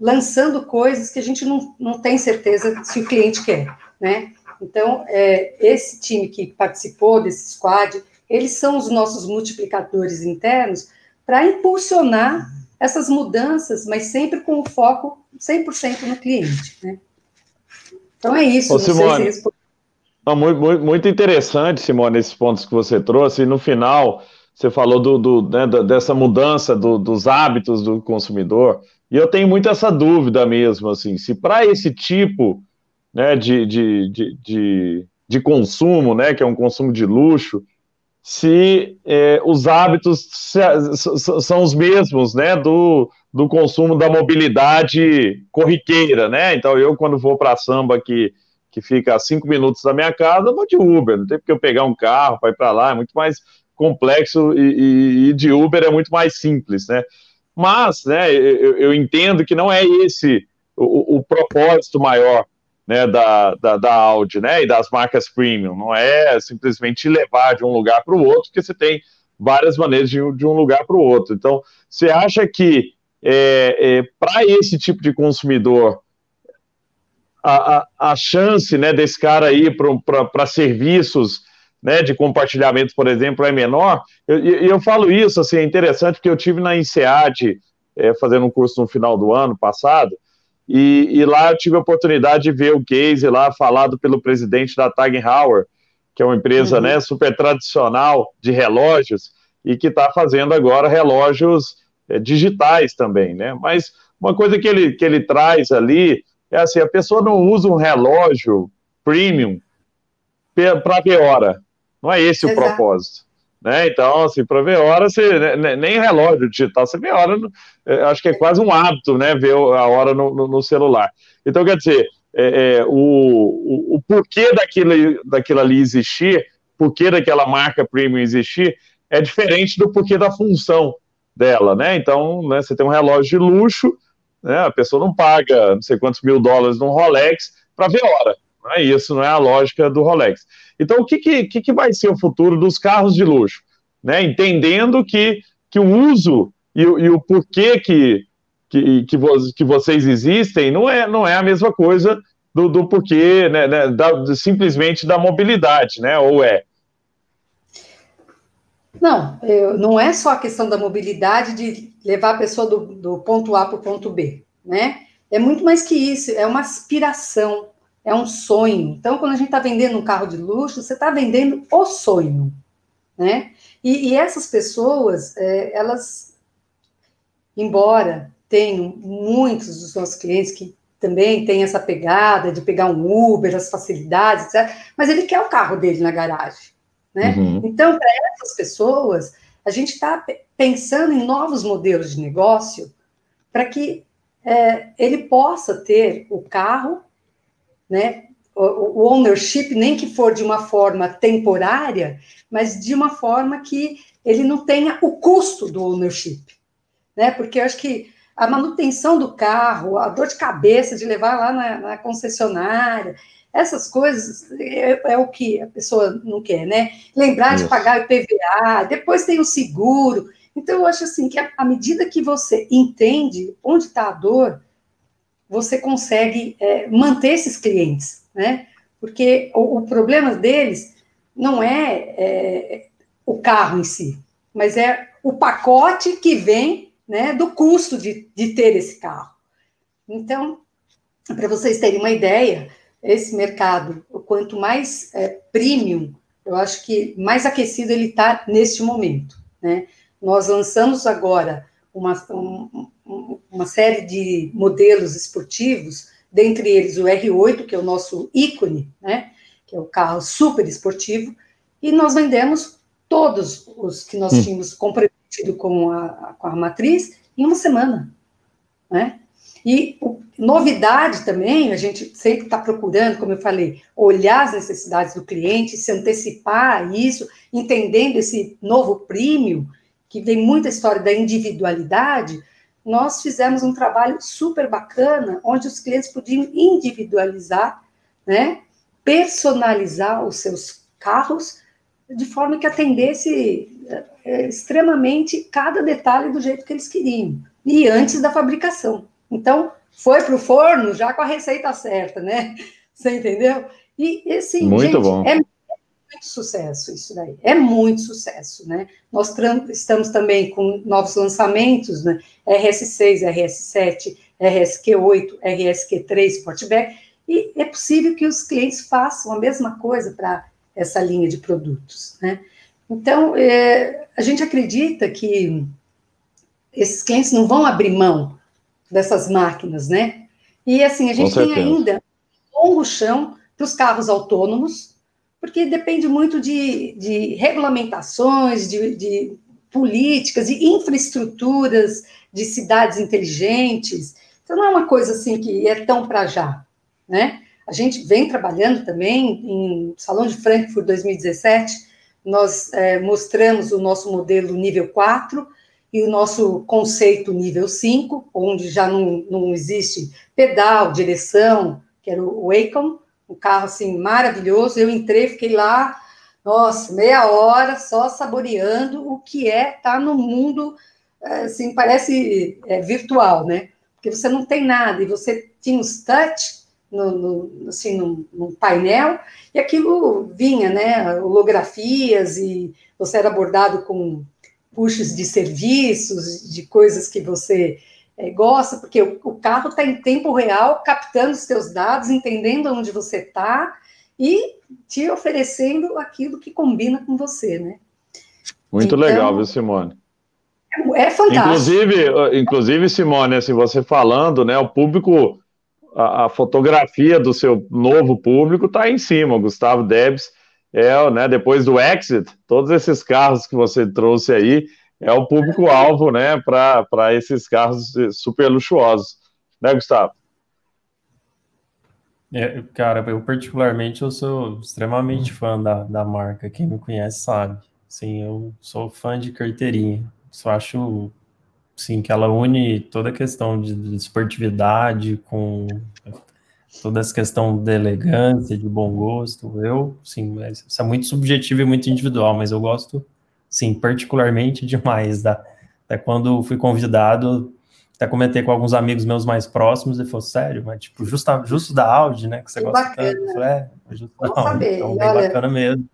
lançando coisas que a gente não, não tem certeza se o cliente quer, né? Então, é, esse time que participou desse squad, eles são os nossos multiplicadores internos para impulsionar essas mudanças, mas sempre com o foco 100% no cliente, né? Então é isso. Ô, Simone, se não, muito, muito, interessante, Simone, esses pontos que você trouxe. E no final, você falou do, do né, dessa mudança do, dos hábitos do consumidor. E eu tenho muito essa dúvida mesmo, assim, se para esse tipo né, de, de, de, de, de consumo, né, que é um consumo de luxo, se é, os hábitos se, são os mesmos, né, do, do consumo da mobilidade corriqueira, né? Então eu quando vou para samba que que fica a cinco minutos da minha casa, vou de Uber, não tem porque eu pegar um carro para ir para lá, é muito mais complexo e, e, e, de Uber é muito mais simples, né? Mas, né, eu, eu entendo que não é esse o, o propósito maior né, da, da, da Audi né, e das marcas premium. Não é simplesmente levar de um lugar para o outro, porque você tem várias maneiras de, de um lugar para o outro. Então, você acha que é, é, para esse tipo de consumidor, a, a, a chance né, desse cara ir para serviços né, de compartilhamento, por exemplo, é menor? E eu, eu, falo isso, assim, é interessante, porque eu tive na INSEAD, é, fazendo um curso no final do ano passado, e, e, lá eu tive a oportunidade de ver o case lá falado pelo presidente da Tag Heuer, que é uma empresa uhum. né, super tradicional de relógios e que está fazendo agora relógios é, digitais também, né? Mas uma coisa que ele, que ele traz ali é assim, a pessoa não usa um relógio premium para ver hora. Não é esse Exato. o propósito. Né? Então, assim, para ver hora, você, né, né, nem relógio digital, você vê hora, é, acho que é quase um hábito, né, ver a hora no, no, no celular. Então, quer dizer, é, é, o, o, o, porquê daquilo, daquilo ali existir, porquê daquela marca premium existir, é diferente do porquê da função dela, né? Então, né, você tem um relógio de luxo, né, a pessoa não paga não sei quantos mil dólares num Rolex para ver hora. Não é isso, não é a lógica do Rolex. Então, o que, que, que vai ser o futuro dos carros de luxo? Né? Entendendo que, que o uso e, e o porquê que, que, que, vo, que, vocês existem não é, não é a mesma coisa do, do porquê, né, né, da, simplesmente da mobilidade, né? Ou é? Não, eu, não é só a questão da mobilidade de levar a pessoa do, do ponto A para o ponto B, né? É muito mais que isso, é uma aspiração, é um sonho. Então, quando a gente está vendendo um carro de luxo, você está vendendo o sonho, né? E, e essas pessoas, é, elas, embora tenham muitos dos nossos clientes que também têm essa pegada de pegar um Uber, as facilidades, etc., mas ele quer o carro dele na garagem, né? Uhum. Então, para essas pessoas, a gente está pensando em novos modelos de negócio para que é, ele possa ter o carro né? O, o ownership, nem que for de uma forma temporária, mas de uma forma que ele não tenha o custo do ownership, né? Porque eu acho que a manutenção do carro, a dor de cabeça de levar lá na, na concessionária, essas coisas é, é, o que a pessoa não quer, né? Lembrar Isso. de pagar o IPVA, depois tem o seguro. Então, eu acho assim que à medida que você entende onde está a dor, você consegue é, manter esses clientes, né? Porque o, o problema deles não é, é, o carro em si, mas é o pacote que vem né, do custo de, de ter esse carro. Então, para vocês terem uma ideia, esse mercado, quanto mais é, premium, eu acho que mais aquecido ele está neste momento. Né? Nós lançamos agora uma, um, uma série de modelos esportivos, dentre eles o R8, que é o nosso ícone, né, que é o carro super esportivo, e nós vendemos todos os que nós hum. tínhamos comprometido com a, com a matriz em uma semana, né? E o, novidade também, a gente sempre está procurando, como eu falei, olhar as necessidades do cliente, se antecipar a isso, entendendo esse novo prêmio, que vem muita história da individualidade, nós fizemos um trabalho super bacana, onde os clientes podiam individualizar, né, personalizar os seus carros de forma que atendesse é, extremamente cada detalhe do jeito que eles queriam, e antes da fabricação. Então, foi para o forno já com a receita certa, né? Você entendeu? E esse, Muito gente, bom. é muito sucesso isso daí, é muito sucesso, né? Nós estamos também com novos lançamentos, né? RS6, RS7, RSQ8, RSQ3, Sportback, e é possível que os clientes façam a mesma coisa para essa linha de produtos, né? Então, é, a gente acredita que esses clientes não vão abrir mão dessas máquinas, né? E assim, a gente tem ainda um longo chão para os carros autônomos, porque depende muito de, de regulamentações, de, de políticas e infraestruturas de cidades inteligentes. Então, não é uma coisa assim que é tão para já, né? A gente vem trabalhando também em Salão de Frankfurt 2017, nós é, mostramos o nosso modelo nível 4 e o nosso conceito nível 5, onde já não, não existe pedal, direção, que era o Wacom, um carro assim maravilhoso. Eu entrei, fiquei lá, nossa, meia hora só saboreando o que é estar tá no mundo, é, assim, parece é, virtual, né? Porque você não tem nada e você tinha os touch no, no, assim, no, painel, e aquilo vinha, né, holografias, e você era abordado com puxos de serviços, de coisas que você é, gosta, porque o, o carro está em tempo real, captando os seus dados, entendendo onde você está e te oferecendo aquilo que combina com você, né? Muito então, legal, viu, Simone? É fantástico. Inclusive, inclusive, Simone, assim, você falando, né, o público, a, a fotografia do seu novo público está em cima. O Gustavo Debs é, né, depois do Exit, todos esses carros que você trouxe aí, é o público-alvo, né, para esses carros super luxuosos. Né, Gustavo? É, cara, eu particularmente eu sou extremamente fã da, da marca. Quem me conhece sabe. Sim, eu sou fã de carteirinha. Só acho, sim, que ela une toda a questão de, de esportividade com toda essa questão de elegância, de bom gosto. Eu, sim, isso é muito subjetivo e muito individual, mas eu gosto, sim, particularmente demais da, da quando fui convidado até comentei com alguns amigos meus mais próximos e falou, sério, mas tipo, justo, justo da Audi, né, que você que gosta bacana. tanto. Falei, é, justo da Audi, então bem Olha... bacana mesmo.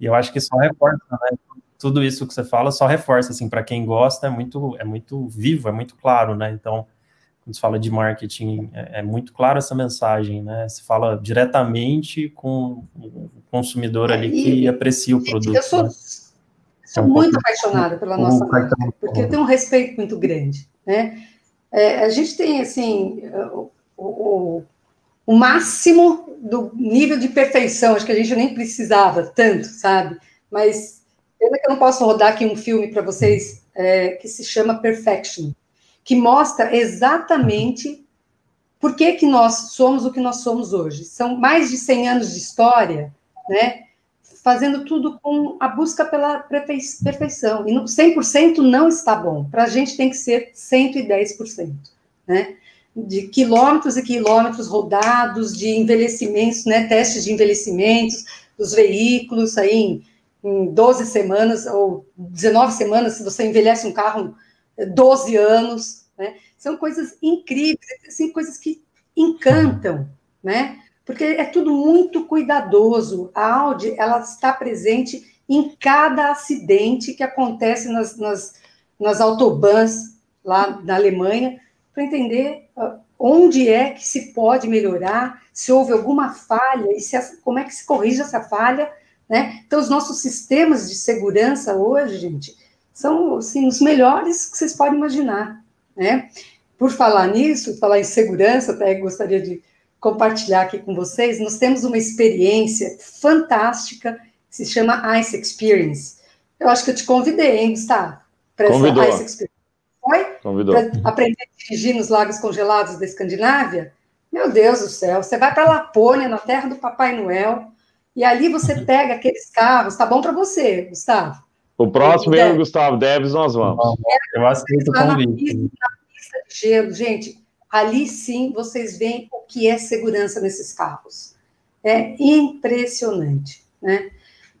E eu acho que só reforça, né, tudo isso que você fala só reforça, assim, para quem gosta é muito, é muito vivo, é muito claro, né, então, quando se fala de marketing, é, é muito claro essa mensagem, né, se fala diretamente com o consumidor ali que aprecia o produto. Eu sou, né? sou é um muito pouco, apaixonada pela nossa marca, porque eu tenho um respeito muito grande. Né? É, a gente tem, assim, o, o, o, máximo do nível de perfeição, acho que a gente nem precisava tanto, sabe? Mas pena que eu não posso rodar aqui um filme para vocês é, que se chama Perfection, que mostra exatamente por que, que nós somos o que nós somos hoje. São mais de 100 anos de história, né? fazendo tudo com a busca pela perfeição. E 100% não está bom. Para a gente tem que ser 110%, né? De quilômetros e quilômetros rodados, de envelhecimentos, né? Testes de envelhecimentos dos veículos, aí em, em 12 semanas ou 19 semanas, se você envelhece um carro 12 anos, né? São coisas incríveis, assim, coisas que encantam, né? porque é tudo muito cuidadoso. A Audi ela está presente em cada acidente que acontece nas, nas, nas autobahns lá na Alemanha, para entender ah, onde é que se pode melhorar, se houve alguma falha e se, como é que se corrige essa falha. Né? Então, os nossos sistemas de segurança hoje, gente, são assim, os melhores que vocês podem imaginar. Né? Por falar nisso, falar em segurança, até gostaria de compartilhar aqui com vocês, nós temos uma experiência fantástica que se chama Ice Experience. Eu acho que eu te convidei, hein, Gustavo? Para essa Ice Experience. Foi? Convidou. Para aprender a dirigir nos lagos congelados da Escandinávia? Meu Deus do céu, você vai para Lapônia, na terra do Papai Noel, e ali você uhum. pega aqueles carros, tá bom para você, Gustavo? O próximo, eu e o Gustavo Deves, nós vamos. Eu aceito o convite. Na pista de gelo, gente, ali sim vocês veem o que é segurança nesses carros. É impressionante, né?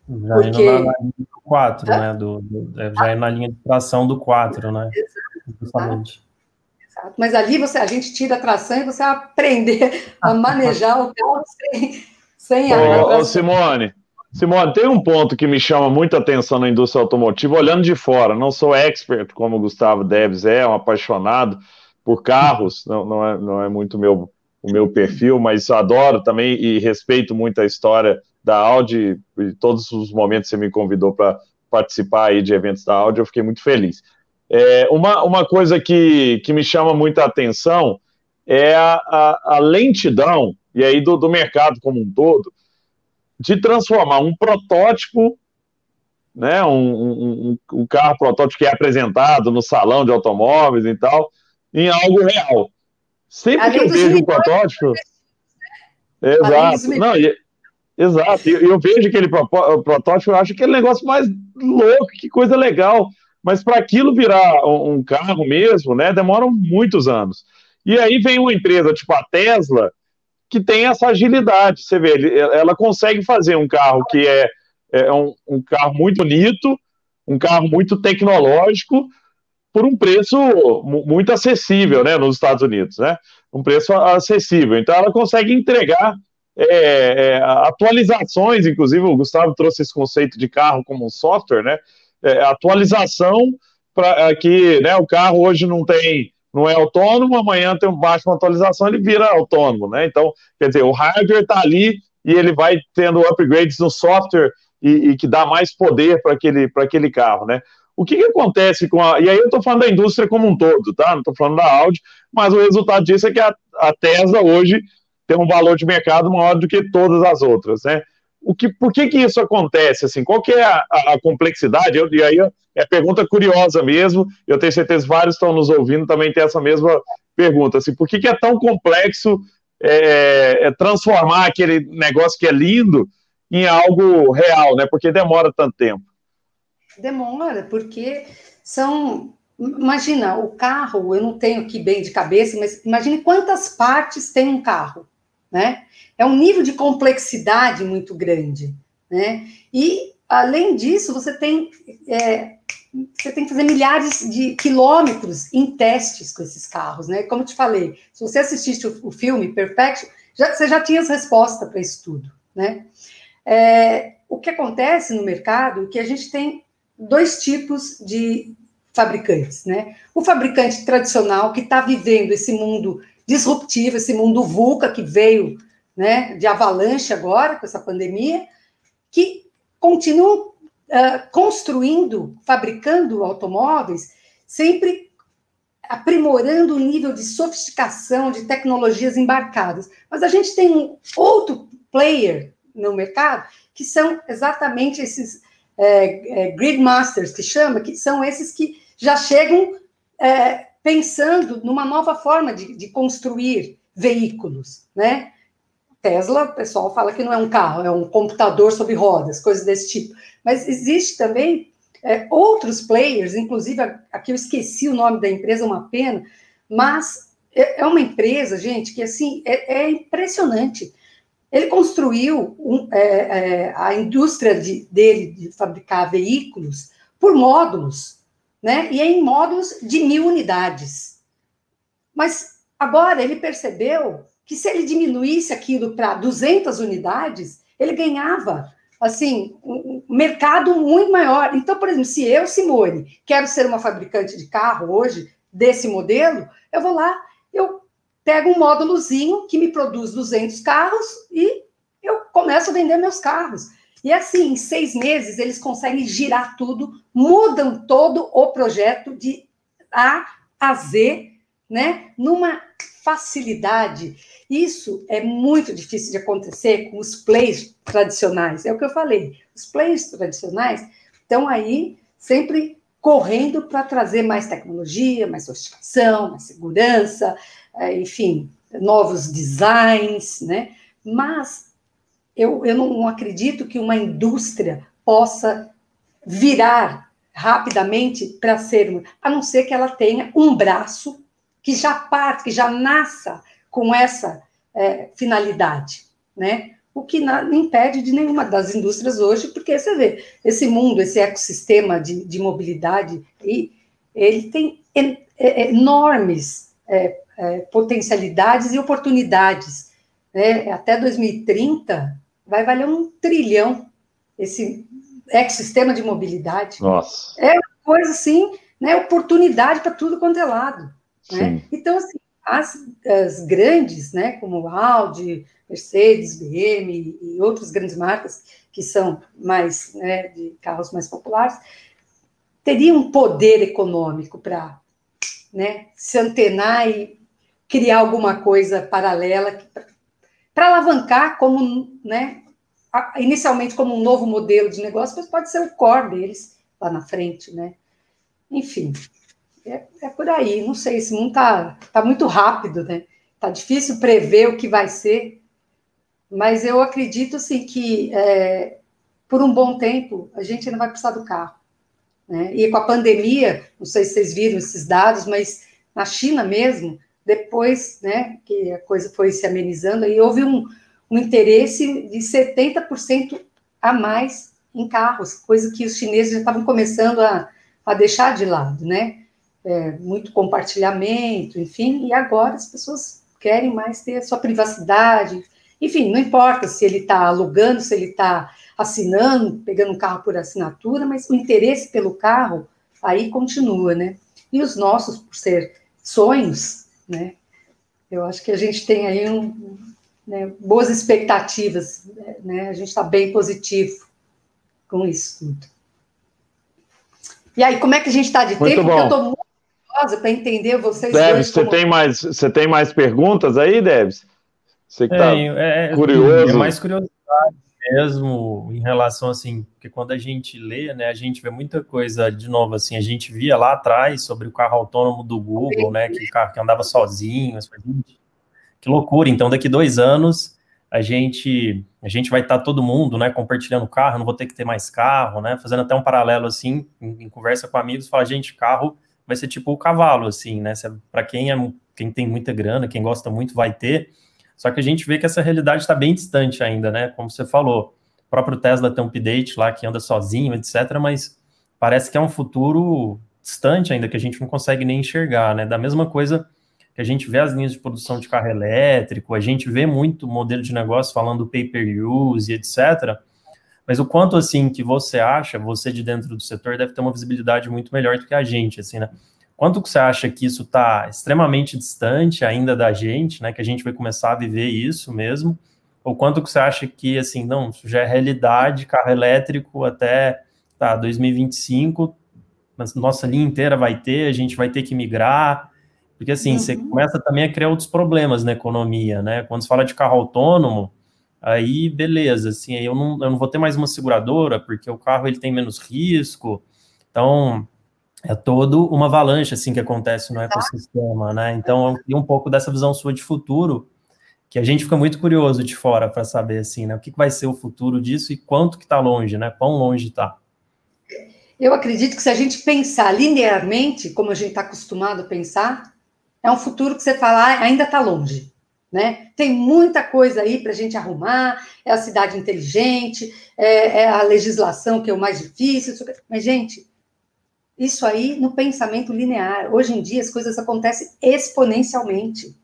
Já Porque... indo na linha do 4, ah? né? Do, do, é, já é na linha de tração do 4, né? Exato. Exato. Mas ali você, a gente tira a tração e você vai aprender a manejar o carro sem, sem a. Ô, Simone, Simone, tem um ponto que me chama muita atenção na indústria automotiva, olhando de fora. Não sou expert como o Gustavo Deves é, um apaixonado por carros, não, não, é, não é muito meu, o meu perfil, mas adoro também e respeito muito a história da Audi e todos os momentos que você me convidou para participar aí de eventos da Audi, eu fiquei muito feliz. É, uma, uma coisa que, que me chama muita atenção é a, a, a lentidão, e aí do, do mercado como um todo, de transformar um protótipo né, um, um, um, carro protótipo que é apresentado no salão de automóveis e tal, em algo real. Sempre que eu vejo um protótipo. Né? Exato. Não, e, exato. Eu, eu vejo aquele protótipo, eu acho aquele negócio mais louco, que coisa legal. Mas para aquilo virar um, um carro mesmo, né, demoram muitos anos. E aí vem uma empresa tipo a Tesla, que tem essa agilidade. Você vê, ela consegue fazer um carro que é, é um, um, carro muito bonito, um carro muito tecnológico, por um preço muito acessível, né, nos Estados Unidos, né, um preço acessível. Então, ela consegue entregar é, é, atualizações, inclusive o Gustavo trouxe esse conceito de carro como um software, né, é, atualização para é, que, né, o carro hoje não tem não é autônomo, amanhã tem baixa uma atualização, ele vira autônomo, né? Então, quer dizer, o hardware está ali e ele vai tendo upgrades no software e, e que dá mais poder para aquele, aquele carro, né? O que, que, acontece com a. E aí eu estou falando da indústria como um todo, tá? Não estou falando da Audi, mas o resultado disso é que a, a Tesla hoje tem um valor de mercado maior do que todas as outras, né? O que, por que, que isso acontece? Assim, qual que é a, a, a complexidade? Eu, e aí é pergunta curiosa mesmo. Eu tenho certeza que vários estão nos ouvindo também tem essa mesma pergunta. Assim, por que, que é tão complexo é, é transformar aquele negócio que é lindo em algo real, né? Porque demora tanto tempo. Demora, porque são. Imagina, o carro, eu não tenho aqui bem de cabeça, mas imagine quantas partes tem um carro, né? É um nível de complexidade muito grande, né? E, além disso, você tem, é, você tem que fazer milhares de quilômetros em testes com esses carros, né? Como eu te falei, se você assistisse o, filme Perfection, já, você já tinha as respostas para isso tudo, né? É, o que acontece no mercado é que a gente tem dois tipos de fabricantes, né? O fabricante tradicional que está vivendo esse mundo disruptivo, esse mundo VUCA que veio, né, de avalanche agora com essa pandemia, que continuam uh, construindo, fabricando automóveis, sempre aprimorando o nível de sofisticação de tecnologias embarcadas. Mas a gente tem um outro player no mercado que são exatamente esses é, é, grid masters que chama, que são esses que já chegam é, pensando numa nova forma de, de, construir veículos, né? Tesla, o pessoal fala que não é um carro, é um computador sobre rodas, coisas desse tipo. Mas existe também é, outros players, inclusive aqui eu esqueci o nome da empresa, uma pena, mas é, é uma empresa, gente, que assim é, é impressionante. Ele construiu um, é, é, a indústria de, dele de fabricar veículos por módulos, né? E em módulos de mil unidades. Mas agora ele percebeu que se ele diminuísse aquilo para 200 unidades, ele ganhava assim um mercado muito maior. Então, por exemplo, se eu, Simone, quero ser uma fabricante de carro hoje desse modelo, eu vou lá, eu pego um módulozinho que me produz 200 carros e eu começo a vender meus carros. E assim, em seis meses, eles conseguem girar tudo, mudam todo o projeto de A a Z, né? Numa facilidade. Isso é muito difícil de acontecer com os players tradicionais. É o que eu falei. Os players tradicionais estão aí sempre correndo para trazer mais tecnologia, mais sofisticação, mais segurança, é, enfim, novos designs, né? Mas eu, eu não acredito que uma indústria possa virar rapidamente para ser, a não ser que ela tenha um braço que já parte, que já nasça com essa é, finalidade, né? O que não impede de nenhuma das indústrias hoje, porque você vê, esse mundo, esse ecossistema de, de mobilidade, ele tem enormes é, é, potencialidades e oportunidades. Né? Até 2030 vai valer um trilhão esse ecossistema de mobilidade. Nossa. É uma coisa assim, né? Oportunidade para tudo quanto é lado. Né? Então, assim, as, as grandes, né, como Audi, Mercedes, BM e outras grandes marcas que são mais né, de carros mais populares, teriam um poder econômico para né, se antenar e criar alguma coisa paralela para alavancar como, né, inicialmente como um novo modelo de negócio, mas pode ser o core deles lá na frente, né? Enfim, é, é por aí. Não sei, esse mundo tá, tá muito rápido, né? Tá difícil prever o que vai ser, mas eu acredito, assim, que é, por um bom tempo a gente ainda vai precisar do carro. Né? E com a pandemia, não sei se vocês viram esses dados, mas na China mesmo, depois né, que a coisa foi se amenizando, aí houve um, um interesse de 70% a mais em carros, coisa que os chineses já estavam começando a, a deixar de lado, né? É, muito compartilhamento, enfim, e agora as pessoas querem mais ter a sua privacidade, enfim, não importa se ele está alugando, se ele está assinando, pegando um carro por assinatura, mas o interesse pelo carro aí continua, né? E os nossos, por ser sonhos, né? Eu acho que a gente tem aí um, né, boas expectativas, né? A gente está bem positivo com isso tudo. E aí, como é que a gente está de muito tempo? Bom. eu estou muito curiosa para entender vocês. Debs, você, como... tem mais, você tem mais perguntas aí, Debs? Você que está é, é, curioso. É mais curiosidade mesmo em relação assim, porque quando a gente lê, né, a gente vê muita coisa de novo assim, a gente via lá atrás sobre o carro autônomo do Google, né, que o carro que andava sozinho, que loucura. Então, daqui dois anos a gente a gente vai estar tá todo mundo, né, compartilhando carro, não vou ter que ter mais carro, né, fazendo até um paralelo assim, em, em conversa com amigos, fala, gente, carro vai ser tipo o cavalo, assim, né, para quem é quem tem muita grana, quem gosta muito, vai ter. Só que a gente vê que essa realidade está bem distante ainda, né? Como você falou, o próprio Tesla tem um update lá que anda sozinho, etc. Mas parece que é um futuro distante ainda que a gente não consegue nem enxergar, né? Da mesma coisa que a gente vê as linhas de produção de carro elétrico, a gente vê muito modelo de negócio falando pay-per-use, etc. Mas o quanto assim que você acha, você de dentro do setor deve ter uma visibilidade muito melhor do que a gente, assim, né? Quanto que você acha que isso está extremamente distante ainda da gente, né? Que a gente vai começar a viver isso mesmo? Ou quanto que você acha que, assim, não, já é realidade, carro elétrico até tá, 2025, mas nossa linha inteira vai ter, a gente vai ter que migrar, porque assim, uhum. você começa também a criar outros problemas na economia, né? Quando você fala de carro autônomo, aí beleza, assim, aí eu não, eu não vou ter mais uma seguradora, porque o carro ele tem menos risco, então é todo uma avalanche assim que acontece no ecossistema, né? Então, e um pouco dessa visão sua de futuro, que a gente fica muito curioso de fora para saber assim, né? O que vai ser o futuro disso e quanto que está longe, né? Quão longe está? Eu acredito que se a gente pensar linearmente, como a gente está acostumado a pensar, é um futuro que você fala ah, ainda está longe. Né? Tem muita coisa aí para a gente arrumar, é a cidade inteligente, é, é, a legislação que é o mais difícil, mas, gente, isso aí no pensamento linear. Hoje em dia as coisas acontecem exponencialmente.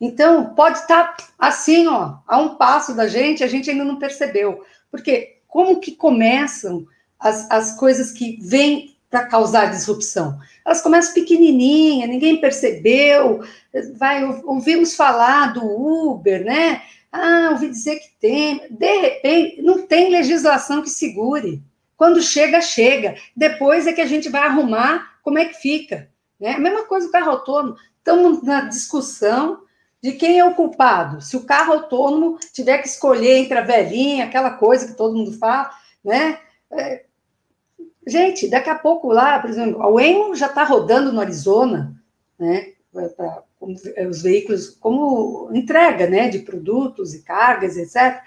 Então, pode estar assim, ó, a um passo da gente, a gente ainda não percebeu. Porque como que começam as, as coisas que vêm para causar disrupção? Elas começam pequenininha, ninguém percebeu, vai, ouvimos falar do Uber, né? Ah, ouvi dizer que tem. De repente, não tem legislação que segure. Quando chega, chega. Depois é que a gente vai arrumar como é que fica. Né? A mesma coisa o carro autônomo. Estamos na discussão de quem é o culpado. Se o carro autônomo tiver que escolher entre a velhinha, aquela coisa que todo mundo fala, né? É... Gente, daqui a pouco lá, por exemplo, a Waymo já está rodando no Arizona, né? Para os veículos como entrega, né? De produtos e cargas, etc.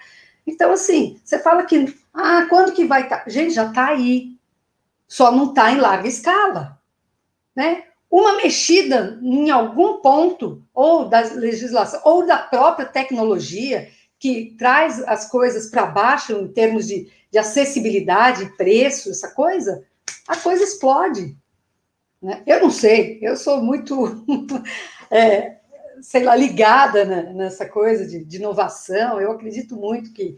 Então, assim, você fala que, ah, quando que vai estar? Tá? Gente, já está aí. Só não está em larga escala, né? Uma mexida em algum ponto, ou da legislação, ou da própria tecnologia, que traz as coisas para baixo em termos de, de acessibilidade, preço, essa coisa, a coisa explode. Né? Eu não sei, eu sou muito é, sei lá, ligada né, nessa coisa de, de, inovação. Eu acredito muito que,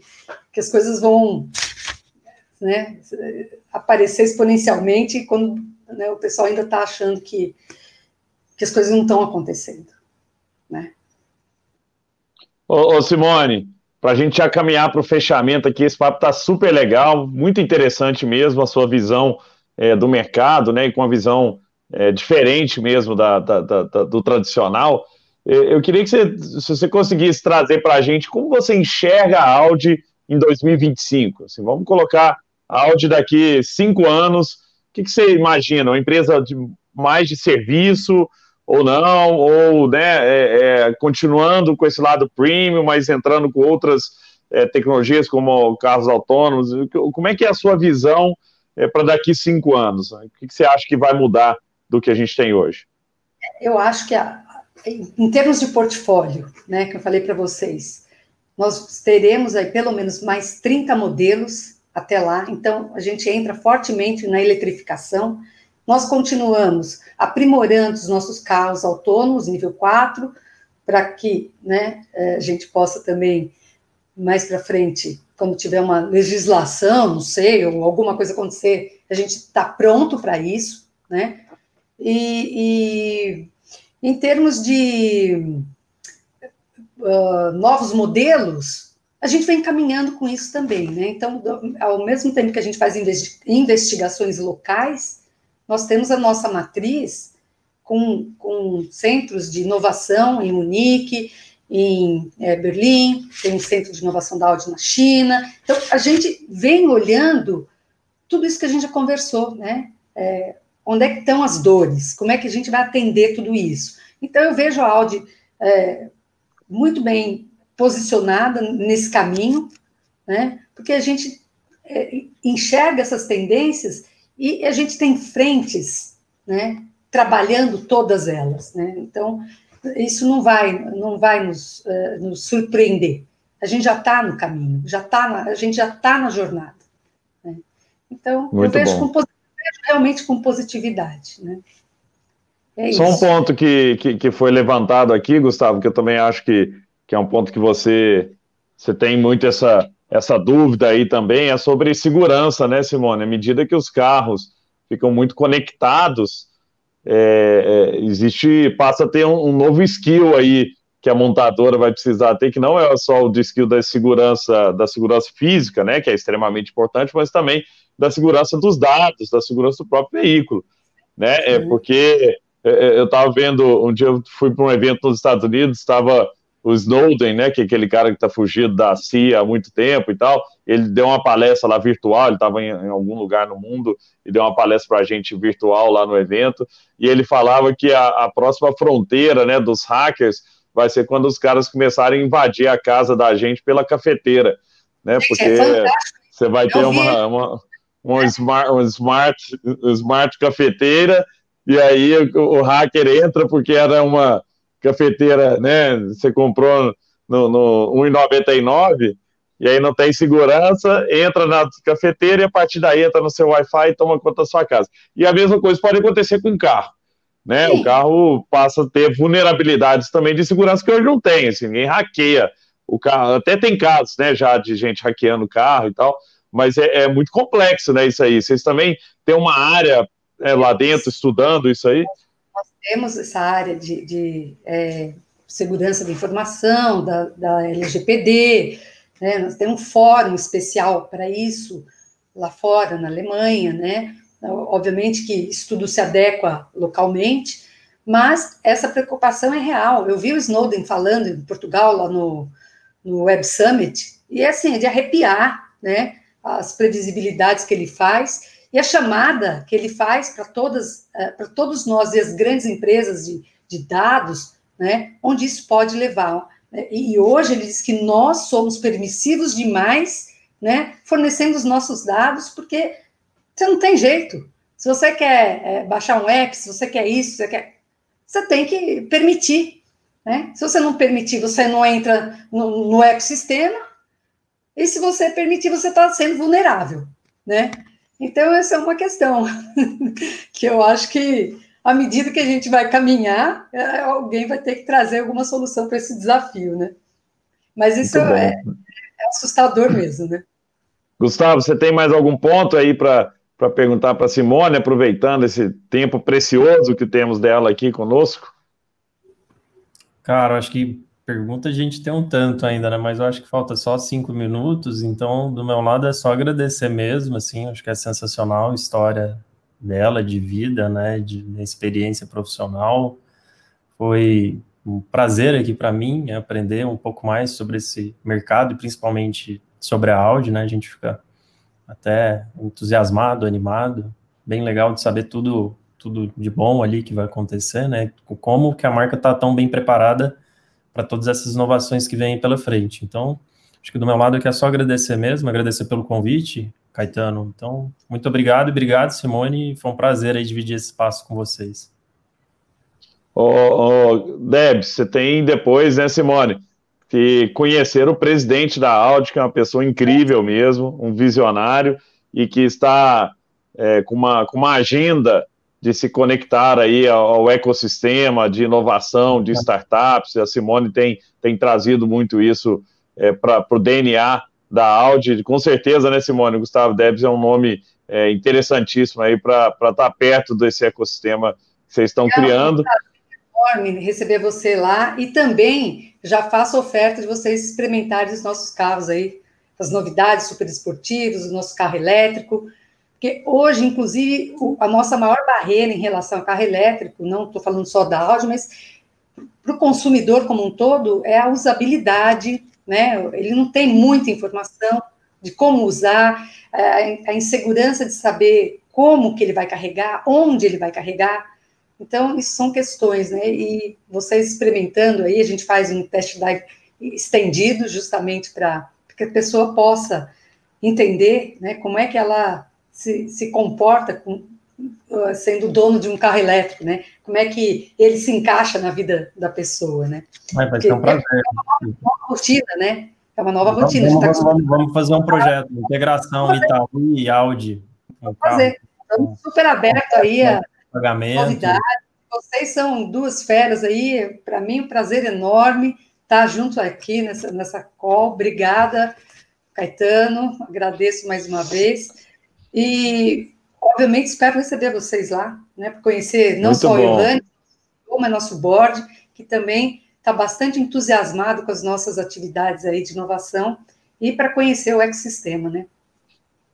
que as coisas vão né, aparecer exponencialmente quando né, o pessoal ainda está achando que, que as coisas não estão acontecendo. Né? Ô, ô Simone, para a gente já caminhar para o fechamento aqui, esse papo está super legal, muito interessante mesmo a sua visão é, do mercado, né, e com a visão é, diferente mesmo da, da, da, do tradicional. Eu queria que você, se você conseguisse trazer para a gente como você enxerga a Audi em 2025. Assim, vamos colocar a Audi daqui cinco anos. O que, que você imagina? Uma empresa de mais de serviço ou não? Ou né, é, é, continuando com esse lado premium, mas entrando com outras é, tecnologias como carros autônomos? Como é que é a sua visão é, para daqui cinco anos? O que, que você acha que vai mudar do que a gente tem hoje? Eu acho que a, em termos de portfólio, né, que eu falei para vocês, nós teremos aí pelo menos mais 30 modelos até lá, então a gente entra fortemente na eletrificação. Nós continuamos aprimorando os nossos carros autônomos, nível 4, para que né, a gente possa também, mais para frente, quando tiver uma legislação, não sei, ou alguma coisa acontecer, a gente está pronto para isso, né? E, e em termos de uh, novos modelos, a gente vem caminhando com isso também, né? Então, ao mesmo tempo que a gente faz investigações locais, nós temos a nossa matriz com, com centros de inovação em Munique, em é, Berlim, tem um centro de inovação da Audi na China. Então, a gente vem olhando tudo isso que a gente já conversou, né? É, onde é que estão as dores? Como é que a gente vai atender tudo isso? Então, eu vejo a Audi é, muito bem posicionada nesse caminho, né? Porque a gente enxerga essas tendências e a gente tem frentes, né? Trabalhando todas elas, né? Então, isso não vai, não vai nos, uh, nos surpreender. A gente já está no caminho, já tá a gente já está na jornada. Né? Então, Muito eu vejo, com, vejo, realmente com positividade. Né? É Só um ponto que, que, que, foi levantado aqui, Gustavo, que eu também acho que, que é um ponto que você, você tem muito essa, essa dúvida aí também, é sobre segurança, né, Simone? À medida que os carros ficam muito conectados, é, é, existe, passa a ter um, um, novo skill aí que a montadora vai precisar ter, que não é só o de skill da segurança, da segurança física, né, que é extremamente importante, mas também da segurança dos dados, da segurança do próprio veículo, né, é porque é, é, eu estava vendo, um dia eu fui para um evento nos Estados Unidos, estava o Snowden, né, que é aquele cara que está fugido da CIA há muito tempo e tal, ele deu uma palestra lá virtual, ele estava em, em, algum lugar no mundo e deu uma palestra para a gente virtual lá no evento, e ele falava que a, a, próxima fronteira, né, dos hackers vai ser quando os caras começarem a invadir a casa da gente pela cafeteira, né, porque é você vai ter uma, uma, uma, smart, uma smart, smart cafeteira, e aí o, o hacker entra porque era uma cafeteira, né? Você comprou no, no 1,99 e aí não tem segurança, entra na cafeteira e a partir daí entra no seu Wi-Fi e toma conta da sua casa. E a mesma coisa pode acontecer com o carro. Né? O carro passa a ter vulnerabilidades também de segurança que hoje não tem, assim, ninguém hackeia o carro, até tem casos, né, já de gente hackeando o carro e tal, mas é, é muito complexo, né, isso aí. Vocês também têm uma área é, lá dentro estudando isso aí? Temos essa área de, de é, segurança da informação, da, da LGPD, né? nós temos um fórum especial para isso lá fora, na Alemanha, né? Obviamente que isso tudo se adequa localmente, mas essa preocupação é real. Eu vi o Snowden falando em Portugal, lá no, no Web Summit, e é assim, é de arrepiar, né? As previsibilidades que ele faz, e a chamada que ele faz para todas, eh, para todos nós e as grandes empresas de, de dados, né, onde isso pode levar. Né? E hoje ele diz que nós somos permissivos demais, né, fornecendo os nossos dados, porque você não tem jeito. Se você quer é, baixar um app, se você quer isso, você quer, você tem que permitir. Né? Se você não permitir, você não entra no, no ecossistema, e se você permitir, você está sendo vulnerável, né? Então, essa é uma questão que eu acho que, à medida que a gente vai caminhar, é, alguém vai ter que trazer alguma solução para esse desafio, né? Mas isso é, é, assustador mesmo, né? Gustavo, você tem mais algum ponto aí para perguntar para a Simone, aproveitando esse tempo precioso que temos dela aqui conosco? Cara, acho que pergunta a gente tem um tanto ainda, né? Mas eu acho que falta só cinco minutos, então do meu lado é só agradecer mesmo, assim, acho que é sensacional a história dela, de vida, né? De, de experiência profissional. Foi um prazer aqui para mim aprender um pouco mais sobre esse mercado e principalmente sobre a Audi, né? A gente fica até entusiasmado, animado, bem legal de saber tudo tudo de bom ali que vai acontecer, né? Como que a marca está tão bem preparada para todas essas inovações que vêm pela frente. Então, acho que do meu lado aqui é só agradecer mesmo, agradecer pelo convite, Caetano. Então, muito obrigado obrigado, Simone. Foi um prazer aí dividir esse espaço com vocês. Ô, ô você tem depois, né, Simone, que conhecer o presidente da Audi, que é uma pessoa incrível mesmo, um visionário, e que está é, com, uma, com uma agenda de se conectar aí ao, ecossistema de inovação, de startups. A Simone tem, tem trazido muito isso é, para o DNA da Audi. Com certeza, né, Simone? Gustavo Debs é um nome é, interessantíssimo aí para estar tá perto desse ecossistema que vocês estão é, criando. enorme receber você lá e também já faço oferta de vocês experimentarem os nossos carros aí, as novidades super esportivas, o nosso carro elétrico, porque hoje, inclusive, a nossa maior barreira em relação ao carro elétrico, não estou falando só da Audi, mas para o consumidor como um todo, é a usabilidade, né? Ele não tem muita informação de como usar, a insegurança de saber como que ele vai carregar, onde ele vai carregar. Então, isso são questões, né? E vocês experimentando aí, a gente faz um test drive estendido justamente para que a pessoa possa entender né, como é que ela se, se comporta com, uh, sendo dono de um carro elétrico, né? Como é que ele se encaixa na vida da pessoa, né? Vai, vai ser um prazer. É uma nova rotina, né? É uma nova então, rotina. Vamos, tá vamos, vamos, fazer um projeto, integração Itaú e Audi. Vamos fazer. Estamos super aberto aí a novidades. Vocês são duas feras aí, para mim um prazer enorme estar junto aqui nessa, nessa call. Obrigada, Caetano, agradeço mais uma vez. E, obviamente, espero receber vocês lá, né, para conhecer não Muito só bom. o Irlande, como é nosso board, que também está bastante entusiasmado com as nossas atividades aí de inovação e para conhecer o ecossistema, né?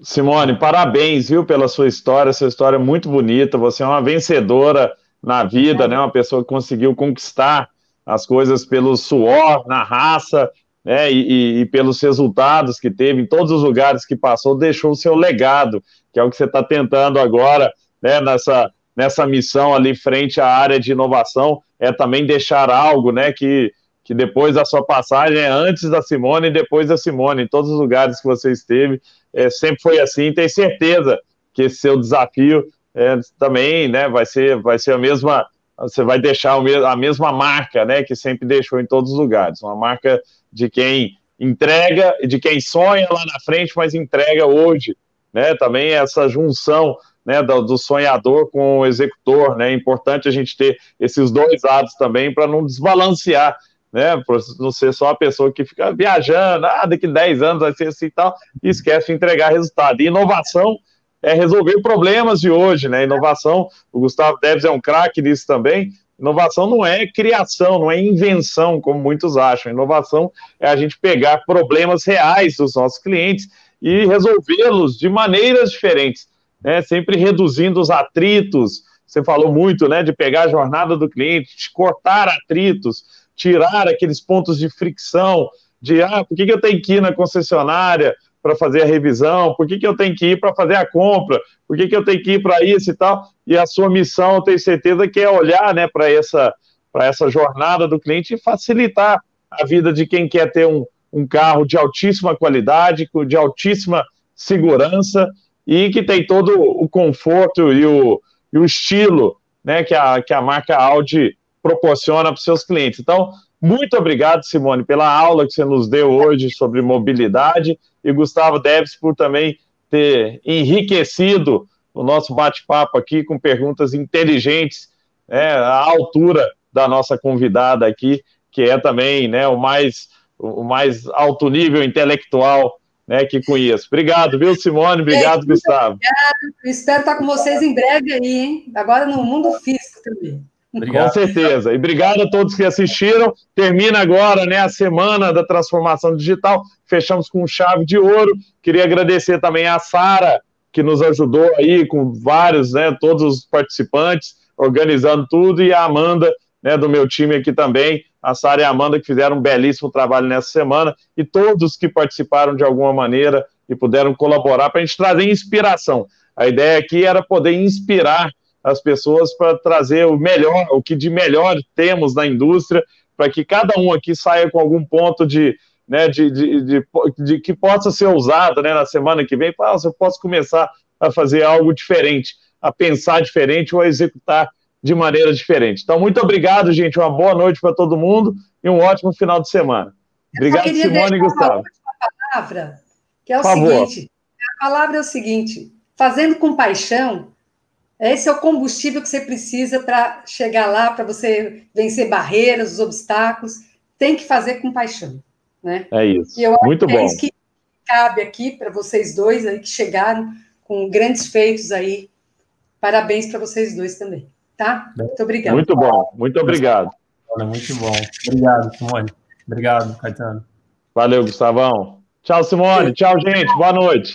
Simone, parabéns, viu, pela sua história, sua história é muito bonita, você é uma vencedora na vida, é. né, uma pessoa que conseguiu conquistar as coisas pelo suor, na raça, né, e, e, pelos resultados que teve em todos os lugares que passou, deixou o seu legado, que é o que você está tentando agora, né, nessa, nessa missão ali frente à área de inovação, é também deixar algo, né, que, que depois da sua passagem é antes da Simone e depois da Simone, em todos os lugares que você esteve, é, sempre foi assim, tem certeza que esse seu desafio é, também, né, vai ser, vai ser a mesma, você vai deixar a mesma marca, né, que sempre deixou em todos os lugares, uma marca de quem entrega, de quem sonha lá na frente, mas entrega hoje, né, também essa junção, né, do, do sonhador com o executor, né, é importante a gente ter esses dois lados também para não desbalancear né? Por não ser só a pessoa que fica viajando, ah, daqui 10 anos vai ser assim e tal, e esquece de entregar resultado. E inovação é resolver problemas de hoje, né? Inovação, o Gustavo Deves é um craque nisso também. Inovação não é criação, não é invenção, como muitos acham. Inovação é a gente pegar problemas reais dos nossos clientes e resolvê-los de maneiras diferentes, né? Sempre reduzindo os atritos. Você falou muito, né, de pegar a jornada do cliente, de cortar atritos, tirar aqueles pontos de fricção, de ah, por que, que eu tenho que ir na concessionária para fazer a revisão, por que, que eu tenho que ir para fazer a compra, por que, que eu tenho que ir para isso e tal, e a sua missão, eu tenho certeza que é olhar né, para essa, essa jornada do cliente e facilitar a vida de quem quer ter um, um carro de altíssima qualidade, de altíssima segurança e que tem todo o conforto e o, e o estilo né, que, a, que a marca Audi proporciona para os seus clientes. Então, muito obrigado, Simone, pela aula que você nos deu hoje sobre mobilidade e Gustavo Deves por também ter enriquecido o nosso bate-papo aqui com perguntas inteligentes, né, à altura da nossa convidada aqui, que é também né, o, mais, o mais alto nível intelectual né, que conheço. Obrigado, viu, Simone? Obrigado, Gustavo. Obrigado. Espero estar com vocês em breve aí, hein? Agora no mundo físico também. Obrigado. Com certeza. E obrigado a todos que assistiram. Termina agora né, a semana da transformação digital. Fechamos com chave de ouro. Queria agradecer também a Sara, que nos ajudou aí com vários, né, todos os participantes, organizando tudo, e a Amanda, né, do meu time aqui também. A Sara e a Amanda que fizeram um belíssimo trabalho nessa semana. E todos que participaram de alguma maneira e puderam colaborar para a gente trazer inspiração. A ideia aqui era poder inspirar as pessoas para trazer o melhor, o que de melhor temos na indústria, para que cada um aqui saia com algum ponto de, né, de, de, de, de que possa ser usado né, na semana que vem. Ah, eu posso começar a fazer algo diferente, a pensar diferente ou a executar de maneira diferente. Então, muito obrigado, gente. Uma boa noite para todo mundo e um ótimo final de semana. Obrigado, Simone e Gustavo. palavra, que é o seguinte: a palavra é o seguinte: fazendo com paixão, esse é o combustível que você precisa para chegar lá, para você vencer barreiras, os obstáculos. Tem que fazer com paixão. Né? É isso. Muito bom. É isso que cabe aqui para vocês dois aí que chegaram com grandes feitos aí. Parabéns para vocês dois também. tá? Muito obrigado. Muito bom, muito obrigado. Muito bom. Obrigado, Simone. Obrigado, Caetano. Valeu, Gustavão. Tchau, Simone. Tchau, gente. Boa noite.